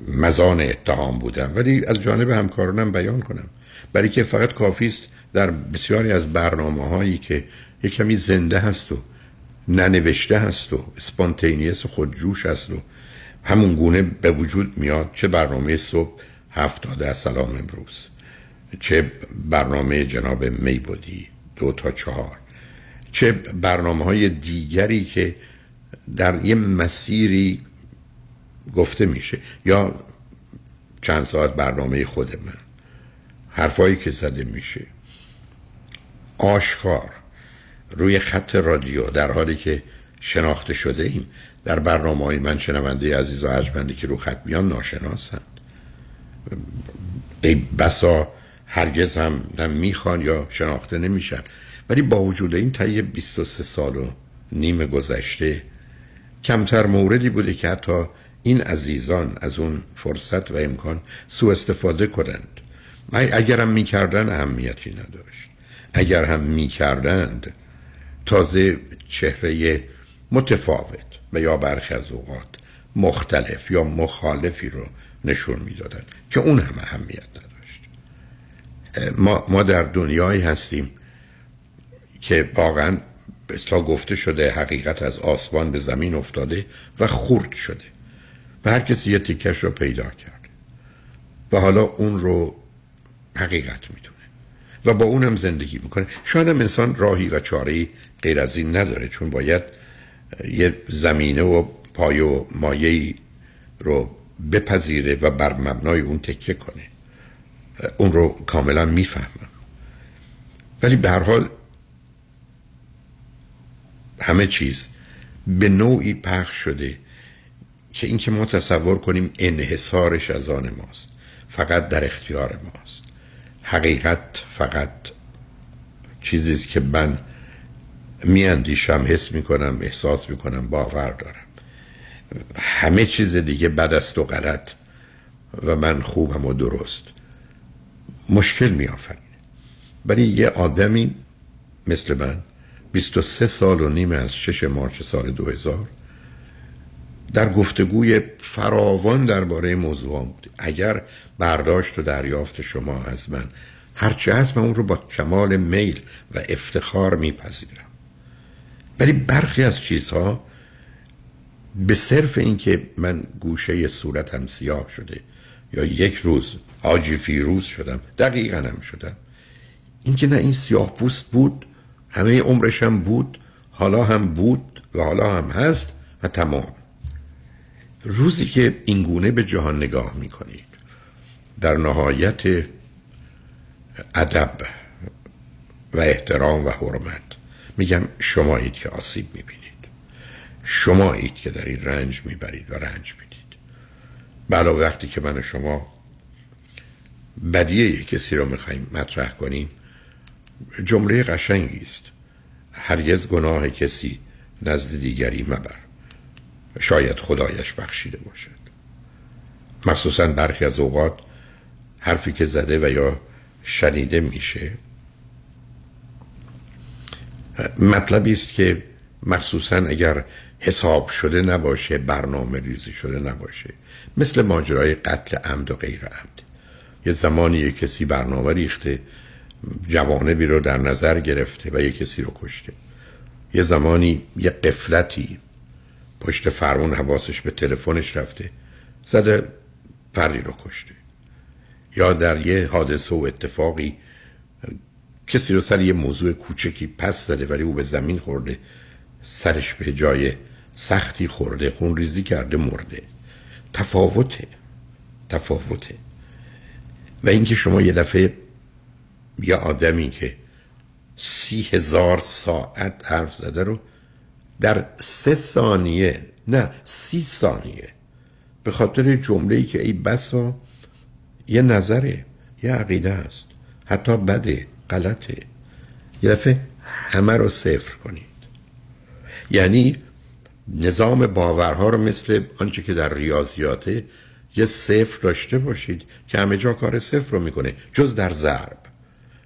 مزان اتهام بودم. ولی از جانب همکارانم بیان کنم. برای که فقط کافی است در بسیاری از برنامه هایی که یک کمی زنده هست و ننوشته هست و سپانتینیس خودجوش هست و همون گونه به وجود میاد چه برنامه صبح هفت در سلام امروز. چه برنامه جناب می بودی دو تا چهار. چه برنامه های دیگری که در یه مسیری گفته میشه یا چند ساعت برنامه خود من. حرفایی که زده میشه. آشکار. روی خط رادیو. در حالی که شناخته شده ایم. در برنامه های من شنونده عزیز و عجبندی که رو خط میان ناشناسند. ای بسا هرگز هم نه می‌خوان یا شناخته نمیشن. ولی با وجود این طی 23 سال و نیم گذشته کمتر موردی بوده که حتی این عزیزان از اون فرصت و امکان سوء استفاده کنند. اگرم می‌کردن اهمیتی نداشت. اگر هم می‌کردند تازه چهره متفاوت و یا برخی از اوقات مختلف یا مخالفی رو نشون می‌دادن که اون هم اهمیت نداشت ما, ما در دنیایی هستیم که واقعا اصلا گفته شده حقیقت از آسمان به زمین افتاده و خورد شده و هر کسی یه تیکش رو پیدا کرده و حالا اون رو حقیقت می‌دونه و با اونم زندگی می‌کنه. شاید هم انسان راهی و چاره غیر از این نداره چون باید یه زمینه و پای و مایه رو بپذیره و بر مبنای اون تکیه کنه. اون رو کاملا می‌فهمم. ولی به هر حال همه چیز به نوعی پخش شده که اینکه ما تصور کنیم انحصارش از آن ماست فقط در اختیار ماست. حقیقت فقط چیزی که من میاندیشم حس می‌کنم احساس می‌کنم باور دارم. همه چیز دیگه بد است و غلط و من خوبم و درست. مشکل میآفرینه. ولی یه آدمی مثل من 23 سال و نیم از 6 مارچ سال 2000 در گفتگوی فراوان درباره موضوع بود. اگر برداشت و دریافت شما از من هرچه هست من اون رو با کمال میل و افتخار میپذیرم. ولی برخی از چیزها به صرف اینکه من گوشه صورتم سیاه شده یا یک روز حاجی فیروز شدم. دقیقا هم شدم. اینکه نه این سیاه پوست بود همه عمرشم بود حالا هم بود و حالا هم هست و تمام. روزی که این گونه به جهان نگاه می‌کنید در نهایت ادب و احترام و حرمت. میگم شمایید که آسیب می‌بینید. شمایید که در این رنج می‌برید و رنج می‌دید. بلا وقتی که من شما بدیه کسی رو می‌خوایم مطرح کنیم جمله قشنگی است. هرگز گناه کسی نزد دیگری مبر. شاید خدایش بخشیده باشد. مخصوصا برخی از اوقات حرفی که زده و یا شنیده میشه. مطلبی است که مخصوصا اگر حساب شده نباشه برنامه ریزی شده نباشه. مثل ماجرای قتل عمد و غیر عمد. یه زمانی یه کسی برنامه ریخته جوانبی رو در نظر گرفته و یه کسی رو کشته. یه زمانی یه قفلتی پشت فرمون حواسش به تلفنش رفته زده پری رو کشته. یا در یه حادثه و اتفاقی کسی رو سر یه موضوع کوچکی پس زده ولی او به زمین خورده سرش به جای سختی خورده خون ریزی کرده مرده. تفاوته. تفاوته. و اینکه شما یه دفعه یه آدمی که سی هزار ساعت حرف زده رو در سه ثانیه نه سی ثانیه به خاطر جمله ای که ای بسا یه نظره یه عقیده است. حتی بده غلطه. یه دفعه همه رو صفر کنید. یعنی نظام باورها رو مثل آنچه که در ریاضیاته یه صفر داشته باشید که همه جا کار صفر رو می‌کنه جز در ضرب.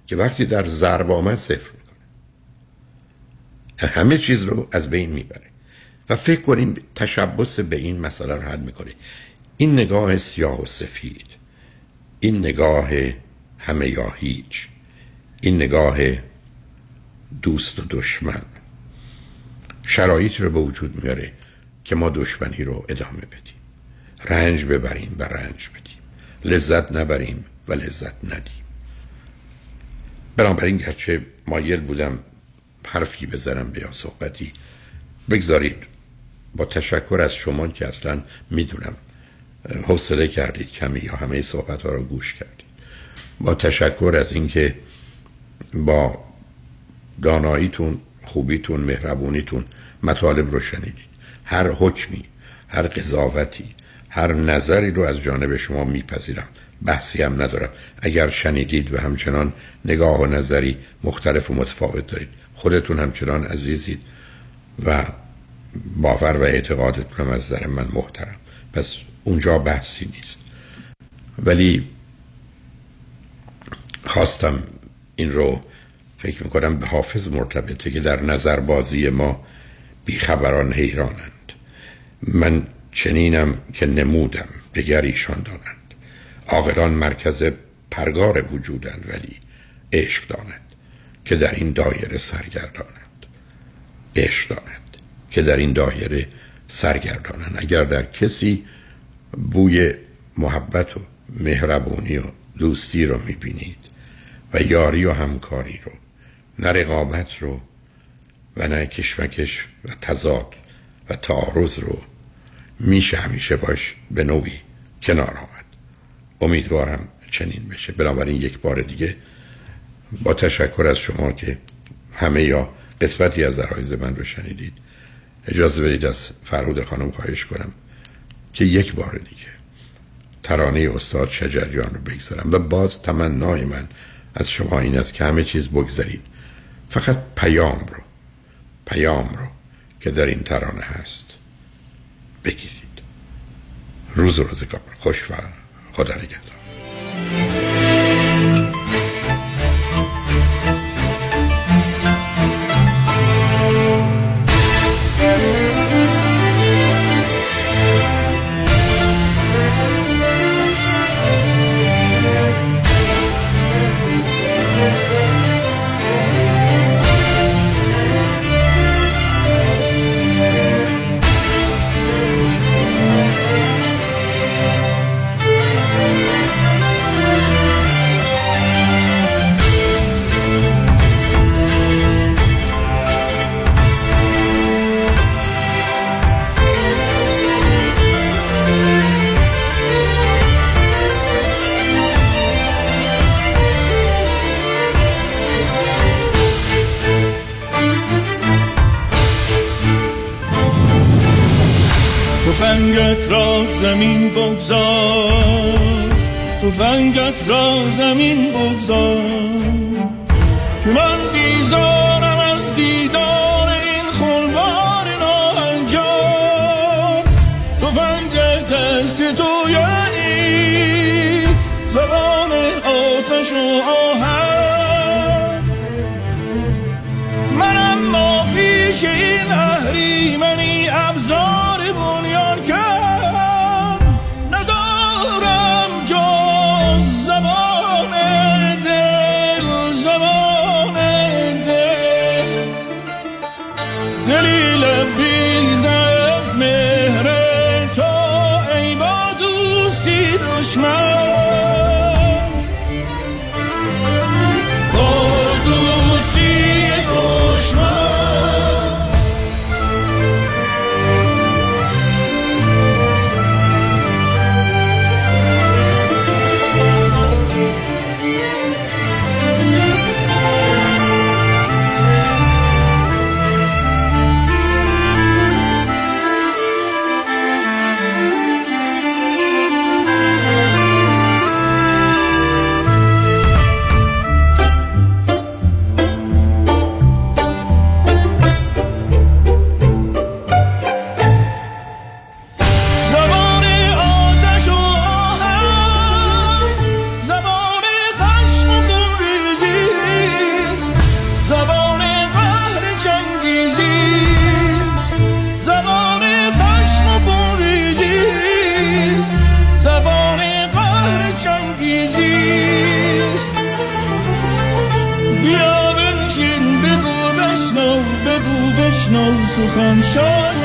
که وقتی در ضرب آمد صفر می‌کنه. همه چیز رو از بین می‌بره. و فکر کنیم تشبس به این مسئله رو حل می‌کنه. این نگاه سیاه و سفید. این نگاه همه یا هیچ. این نگاه دوست و دشمن. شرایط رو به وجود میاره که ما دشمنی رو ادامه بدیم. رنج ببریم و رنج بدیم. لذت نبریم و لذت ندیم. بنابراین گرچه مایل بودم حرفی بزنم به یا صحبتی بگذارید با تشکر از شما که اصلا می‌دونم حوصله کردید کمی یا همه صحبت ها رو گوش کردید. با تشکر از اینکه با داناییتون خوبیتون مهربونیتون مطالب رو شنیدید. هر حکمی هر قضاوتی هر نظری رو از جانب شما میپذیرم. بحثی هم ندارم. اگر شنیدید و همچنان نگاه و نظری مختلف و متفاوت دارید خودتون همچنان عزیزید و باور و اعتقادتون هم از نظر من محترم. پس اونجا بحثی نیست. ولی خواستم این رو فکر می‌کنم به حافظ مرتبطه که در نظر بازی ما بیخبران حیرانند. من چنینم که نمودم دیگر ایشان دانند. عاقلان مرکز پرگار وجودند ولی عشق دانند که در این دایره سرگردانند. عشق دانند که در این دایره سرگردانند. اگر در کسی بوی محبت و مهربونی و دوستی رو می‌بینید و یاری و همکاری رو نه رقابت رو و نه کشمکش و تضاد و تعارض رو میشه همیشه باش به نوعی کنار آمد. امیدوارم چنین بشه. بنابراین یک بار دیگه با تشکر از شما که همه یا قسمتی از درایز من رو شنیدید. اجازه بدید از فرود خانم خواهش کنم که یک بار دیگه ترانه استاد شجریان رو بگذارم و باز تمنای من از شما این است که همه چیز بگذارید فقط پیام رو پیام رو که در این ترانه هست. بگیرید. روز و روزگار. خوش و خدا نگهدار. زمین بگذار. تفنگت را زمین بگذار. سخن شد.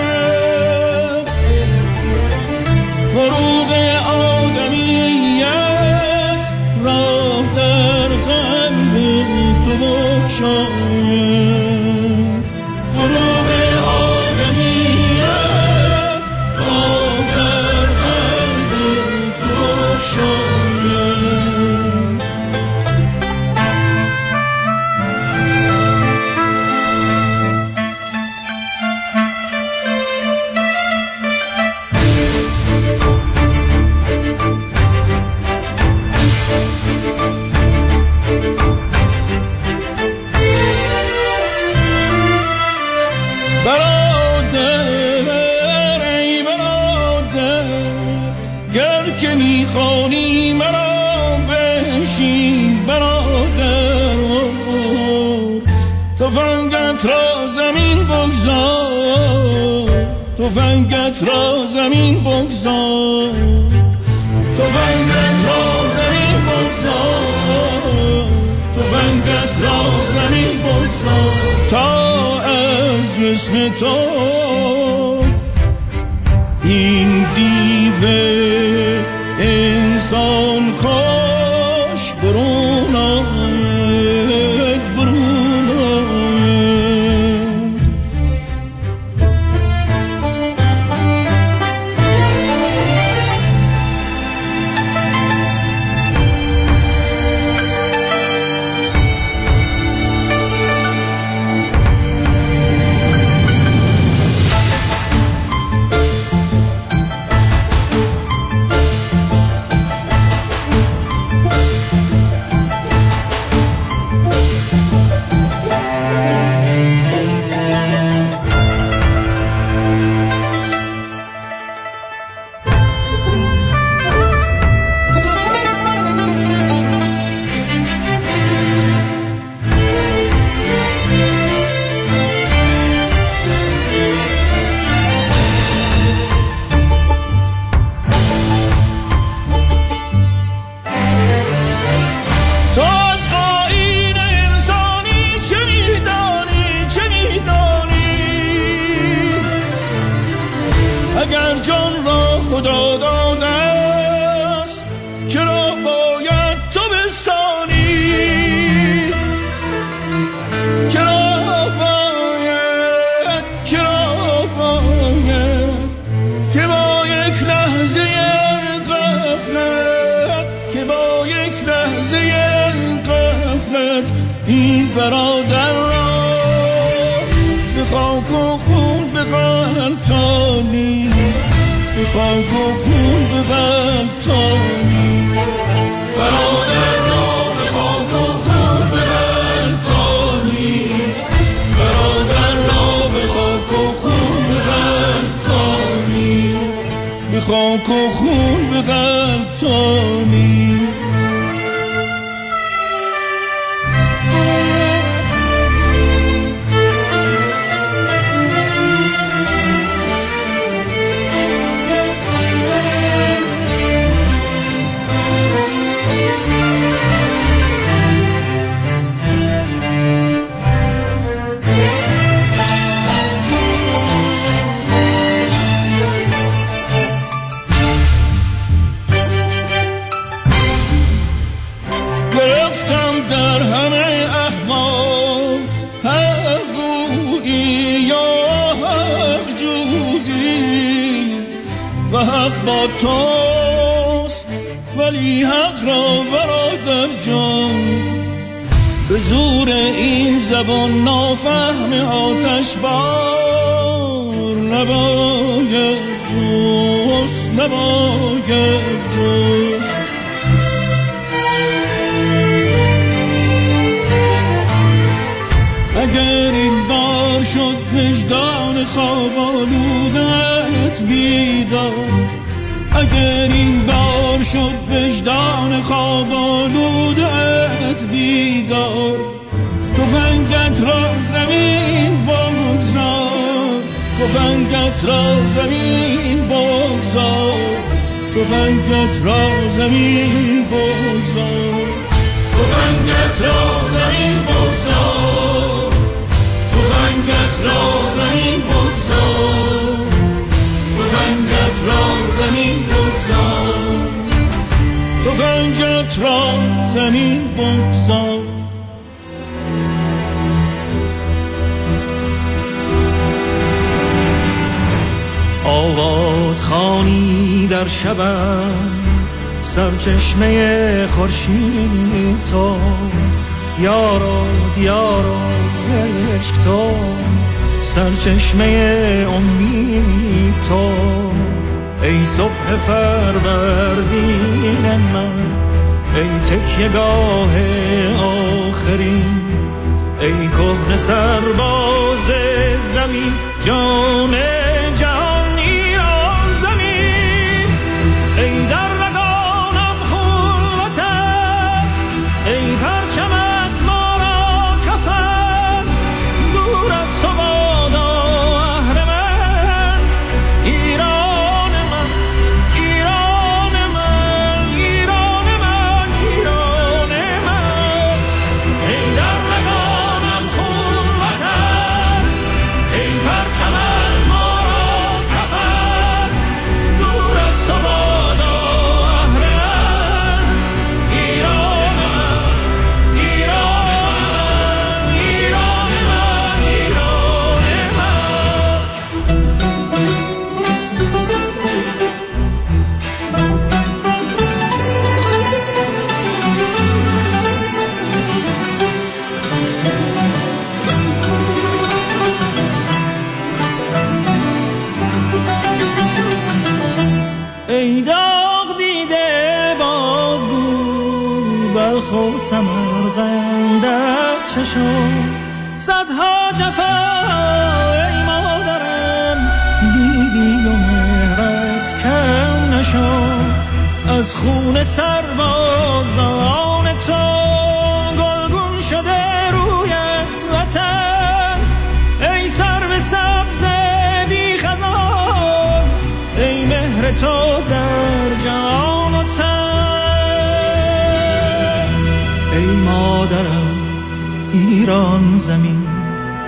تفنگت را زمین بگذار. تفنگت را زمین بگذار. تفنگت را زمین بگذار. تا از جسم تو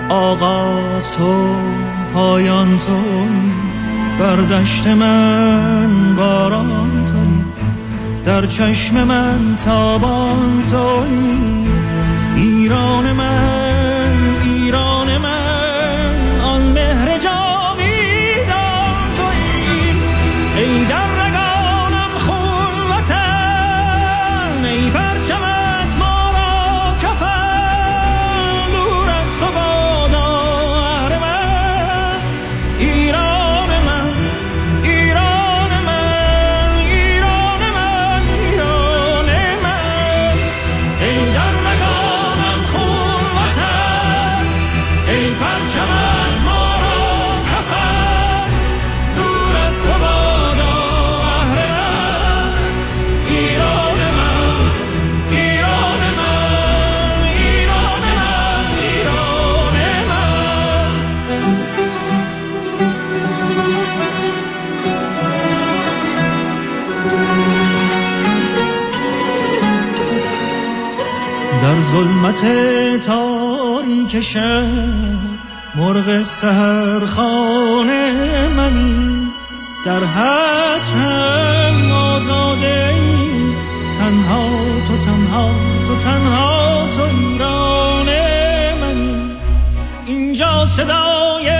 آغاز تو پایان تو بر دشت من باران توی. در چشم من تابان توی. ایران من ظلمت تاریک شب مرغ سهر خانه منی در حسرم آزاده تنها تو تنها تو تنها تو ایران منی اینجا صدای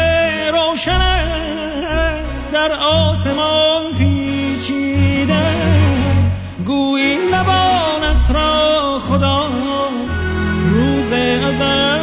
روشنت در آسمان پیچیده است. گویی نبانت را ازل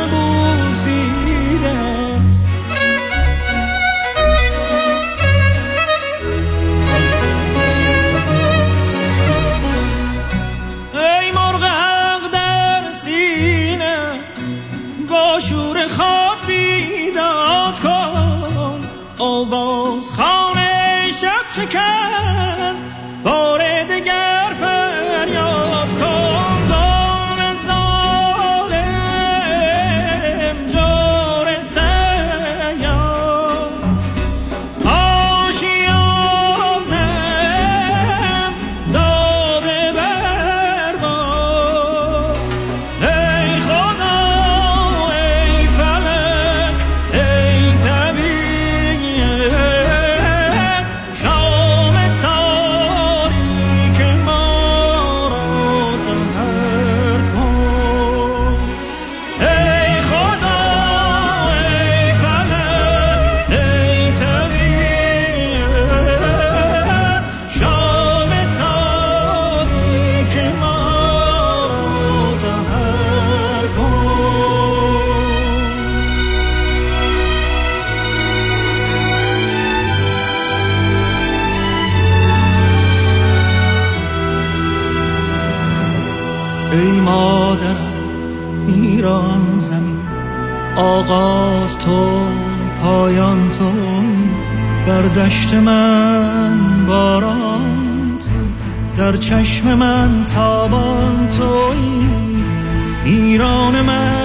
دشت من باران تو در چشم من تابان توی ایران من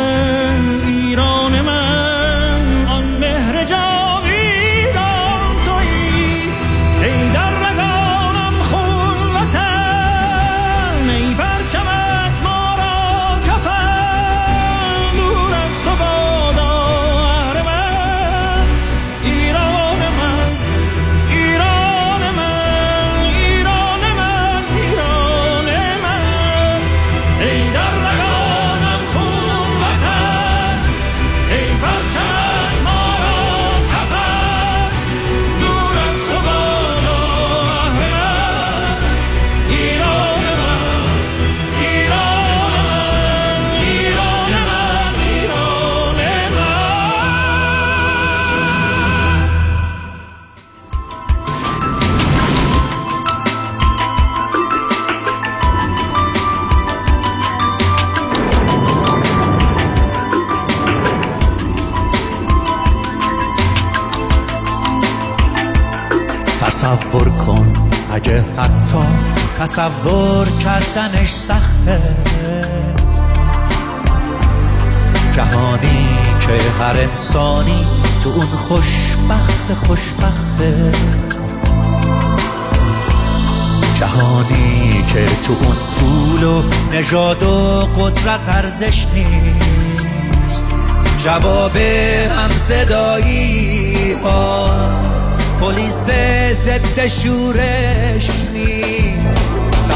تصور کردنش سخته. جهانی که هر انسانی تو اون خوشبخت خوشبخته. جهانی که تو اون پول و نژاد و قدرت ارزش نیست. جواب هم صدایی ها پلیس ضد شورش.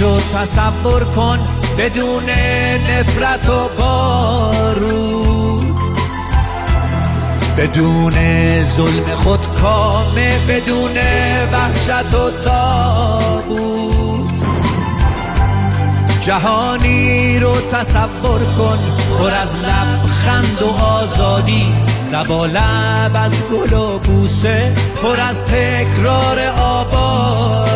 رو تصور کن بدون نفرت و بارود بدون ظلم خود کامه بدون وحشت و تابود جهانی رو تصور کن پر از لبخند و آزادی. لبا لب از گل و بوسه پر از تکرار آبادی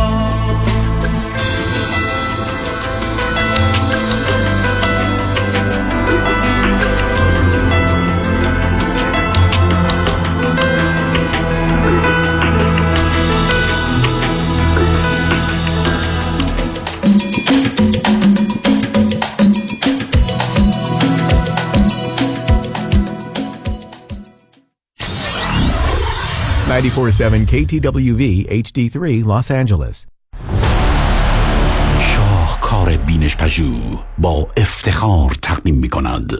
Ninety-four seven KTWV HD3 Los Angeles. شاهکار بینش پژوه با افتخار تقدیم می کند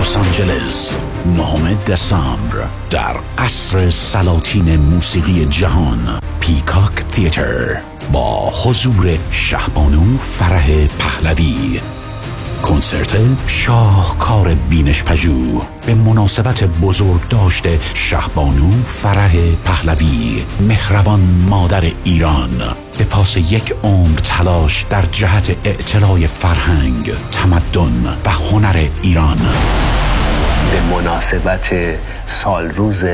لس آنجلس نهم دسامبر در قصر سلاطین موسیقی جهان پیکاک تیتر با حضور شهبانو فرح پهلوی کنسرت شاهکار بینش پژوه به مناسبت بزرگ داشته شهبانو فرح پهلوی مهربان مادر ایران. به پاس یک عمر تلاش در جهت اعتلای فرهنگ تمدن و هنر ایران. به مناسبت سال روز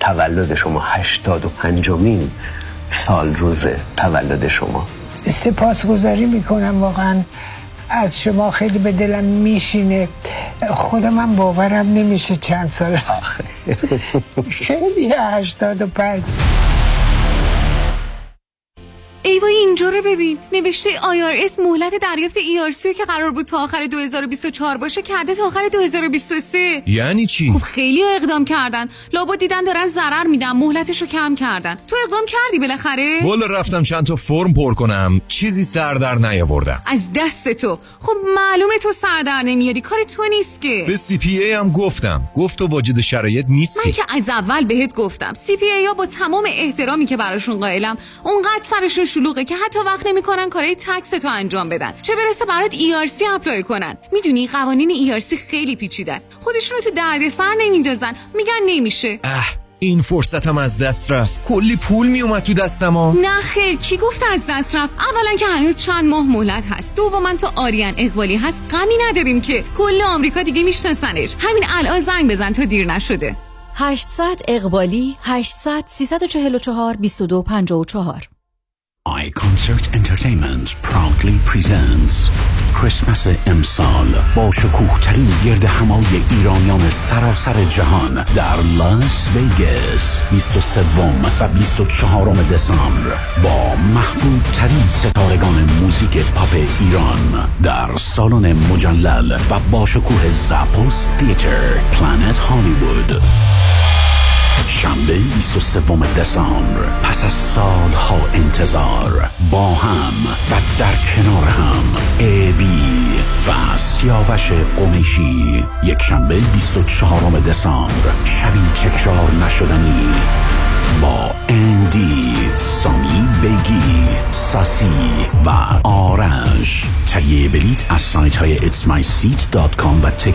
تولد شما هشتاد و پنجمین سال روز تولد شما. سپاسگزاری می‌کنم واقعا از شما خیلی به دلم میشینه. خودم هم باورم نمیشه چند سال [laughs] خیلی هشتاد و پنج. ایوا اینجا رو ببین. نوشته IRS مهلت دریافت ERC که قرار بود تا آخر 2024 باشه کرده تا آخر 2023 یعنی چی؟ خب خیلی اقدام کردن. لابد دیدن دارن ضرر میدن مهلتش رو کم کردن. تو اقدام کردی بالاخره؟ والا رفتم چند تا فرم پر کنم. چیزی سر در نیاوردم. از دست تو. خب معلومه تو سر در نمیاری. کار تو نیست که. به سی PA هم گفتم. گفت تو واجد شرایط نیستی. من که از اول بهت گفتم. CPA ها با تمام احترامی که براشون قائلم اونقدر سرشون شلوغه که حتی وقت نمی‌کنن کارهای tax تو انجام بدن. چه برسه برات ERC apply کنن. می‌دونی قوانین ERC خیلی پیچیده است. خودشونو تو دردسر نمیندازن. میگن نمیشه. اه این فرصتم از دست رفت. کلی پول میومد تو دستم ها. نه خیر کی گفت از دست رفت؟ اولا که هنوز چند ماه مهلت هست. دوما تا آریان اقبالی هست. غمی نداریم که کل آمریکا دیگه میشناسنش. همین الان زنگ بزن تا دیر نشده. 800 اقبالی 800 344 2254 iConcert Entertainment proudly presents کریسمس امسال با شکوه ترین گردهمایی ایرانیان سراسر جهان در لاس ویگاس 23 و 24 دسامبر با محبوب ترین ستارگان موزیک پاپ ایران در سالن مجلل و با شکوه Zappos Theater پلانت هالیوود شنبه 23 دسامبر. پس از سالها انتظار با هم و در کنار هم ای بی و سیاوش قمیشی. یک شنبه 24 دسامبر. شبی تکرار نشدنی. با اندی سامی بگی ساسی و آرش تهیه بلیت از سایت های itsmyseat.com و تیکت